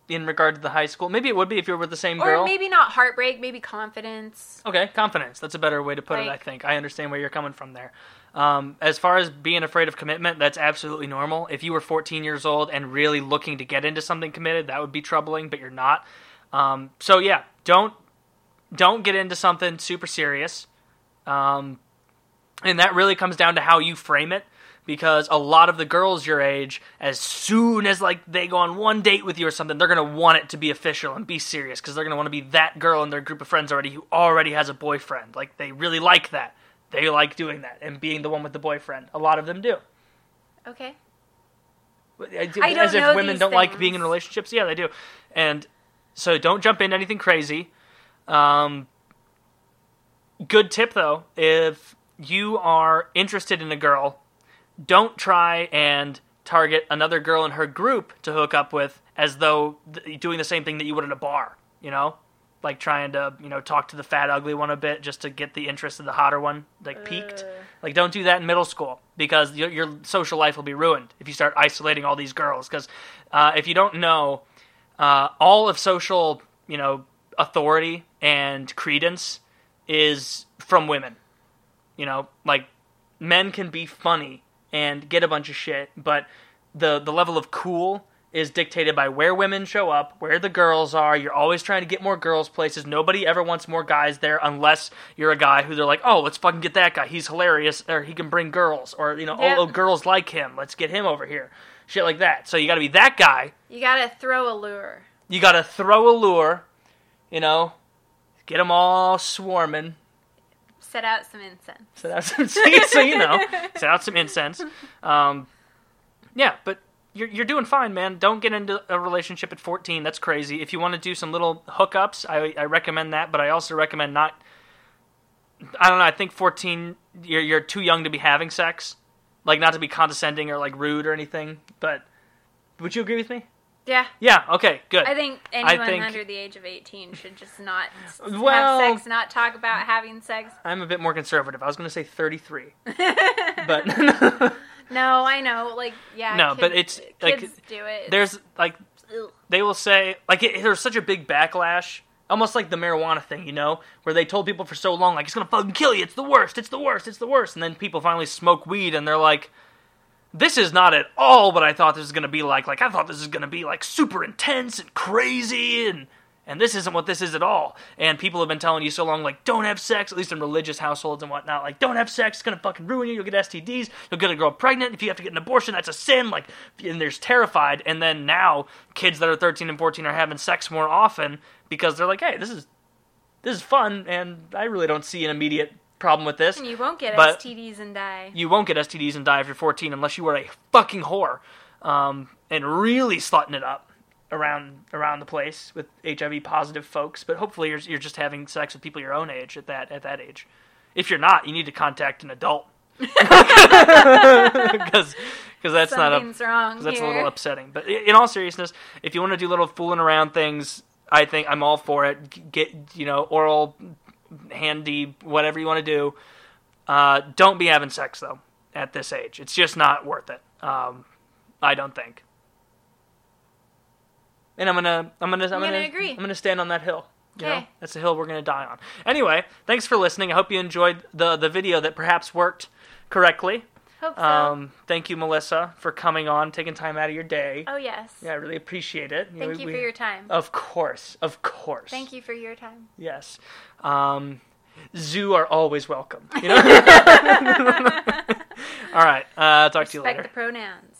in regard to the high school, maybe it would be if you were with the same girl. or maybe not heartbreak maybe confidence Okay, confidence. That's a better way to put it. I think I understand where you're coming from there. Um, as far as being afraid of commitment, that's absolutely normal. If you were 14 years old and really looking to get into something committed, that would be troubling. But you're not. Um, so yeah, don't don't get into something super serious. Um, and that really comes down to how you frame it because a lot of the girls your age as soon as like they go on one date with you or something they're going to want it to be official and be serious because they're going to want to be that girl in their group of friends already who already has a boyfriend like they really like that they like doing that and being the one with the boyfriend a lot of them do okay I do- I don't as if know women don't like being in relationships. Yeah, they do. And so don't jump into anything crazy. Um, good tip though, if you are interested in a girl, don't try and target another girl in her group to hook up with as though th- doing the same thing that you would at a bar, you know? Like trying to, you know, talk to the fat ugly one a bit just to get the interest of the hotter one like peaked. Like don't do that in middle school because your, your social life will be ruined if you start isolating all these girls because uh, if you don't know uh, all of social, you know, authority and credence is from women. You know, like men can be funny and get a bunch of shit, but the the level of cool is dictated by where women show up, where the girls are. You're always trying to get more girls places. Nobody ever wants more guys there unless you're a guy who they're like, "Oh, let's fucking get that guy. He's hilarious or he can bring girls." Or, you know, Yep. "Oh, oh, girls like him. Let's get him over here." Shit like that. So you got to be that guy you gotta throw a lure you got to throw a lure, you know, get them all swarming. set out some incense Set out some, so you know, set out some incense. Um, yeah, but you're you're doing fine, man. Don't get into a relationship at 14. That's crazy. If you want to do some little hookups, I I recommend that, but I also recommend not. I don't know. I think 14. You're you're too young to be having sex, like not to be condescending or like rude or anything. But would you agree with me? yeah Yeah. Okay. Good. I think anyone think- under the age of 18 should just not Well- have sex, not talk about having sex. I'm a bit more conservative. I was going to say 33. but No, I know. Like, yeah. No, kids, but it's, like, do it. there's like Ugh. they will say like it, there's such a big backlash, almost like the marijuana thing, you know, where they told people for so long like it's to fucking kill you. It's the worst. It's the worst. It's the worst. And then people finally smoke weed and they're like this is not at all what I thought this was to be like. Like I thought this was to be like super intense and crazy and and this isn't what this is at all. And people have been telling you so long, like, don't have sex, at least in religious households and whatnot. Like, don't have sex, it's gonna fucking ruin you. You'll get STDs, you'll get a girl pregnant. If you have to get an abortion, that's a sin. Like, and there's terrified. And then now, kids that are 13 and 14 are having sex more often because they're like, hey, this is this is fun, and I really don't see an immediate problem with this. And you won't get STDs and die. You won't get STDs and die if you're 14 unless you are a fucking whore um, and really slutting it up around around the place with HIV positive folks. But hopefully you're you're just having sex with people your own age at that at that age. If you're not, you need to contact an adult because because that's not a Something's that's a little upsetting. But in all seriousness, if you want to do little fooling around things, I think I'm all for it. Get you know oral, handy, whatever you want to do. Uh, don't be having sex though at this age. It's just not worth it. Um, I don't think. And I'm gonna, I'm gonna, I'm, I'm gonna, gonna agree. I'm gonna stand on that hill. You know, Okay. that's the hill we're gonna die on. Anyway, thanks for listening. I hope you enjoyed the the video that perhaps worked correctly. Hope so. Um, thank you, Melissa, for coming on, taking time out of your day. oh yes. Yeah, I really appreciate it. Thank we- you we- for your time. Of course, of course. Thank you for your time. Yes. Um, zoo are always welcome. You know. All right. Uh, talk to you later. Respect the pronouns.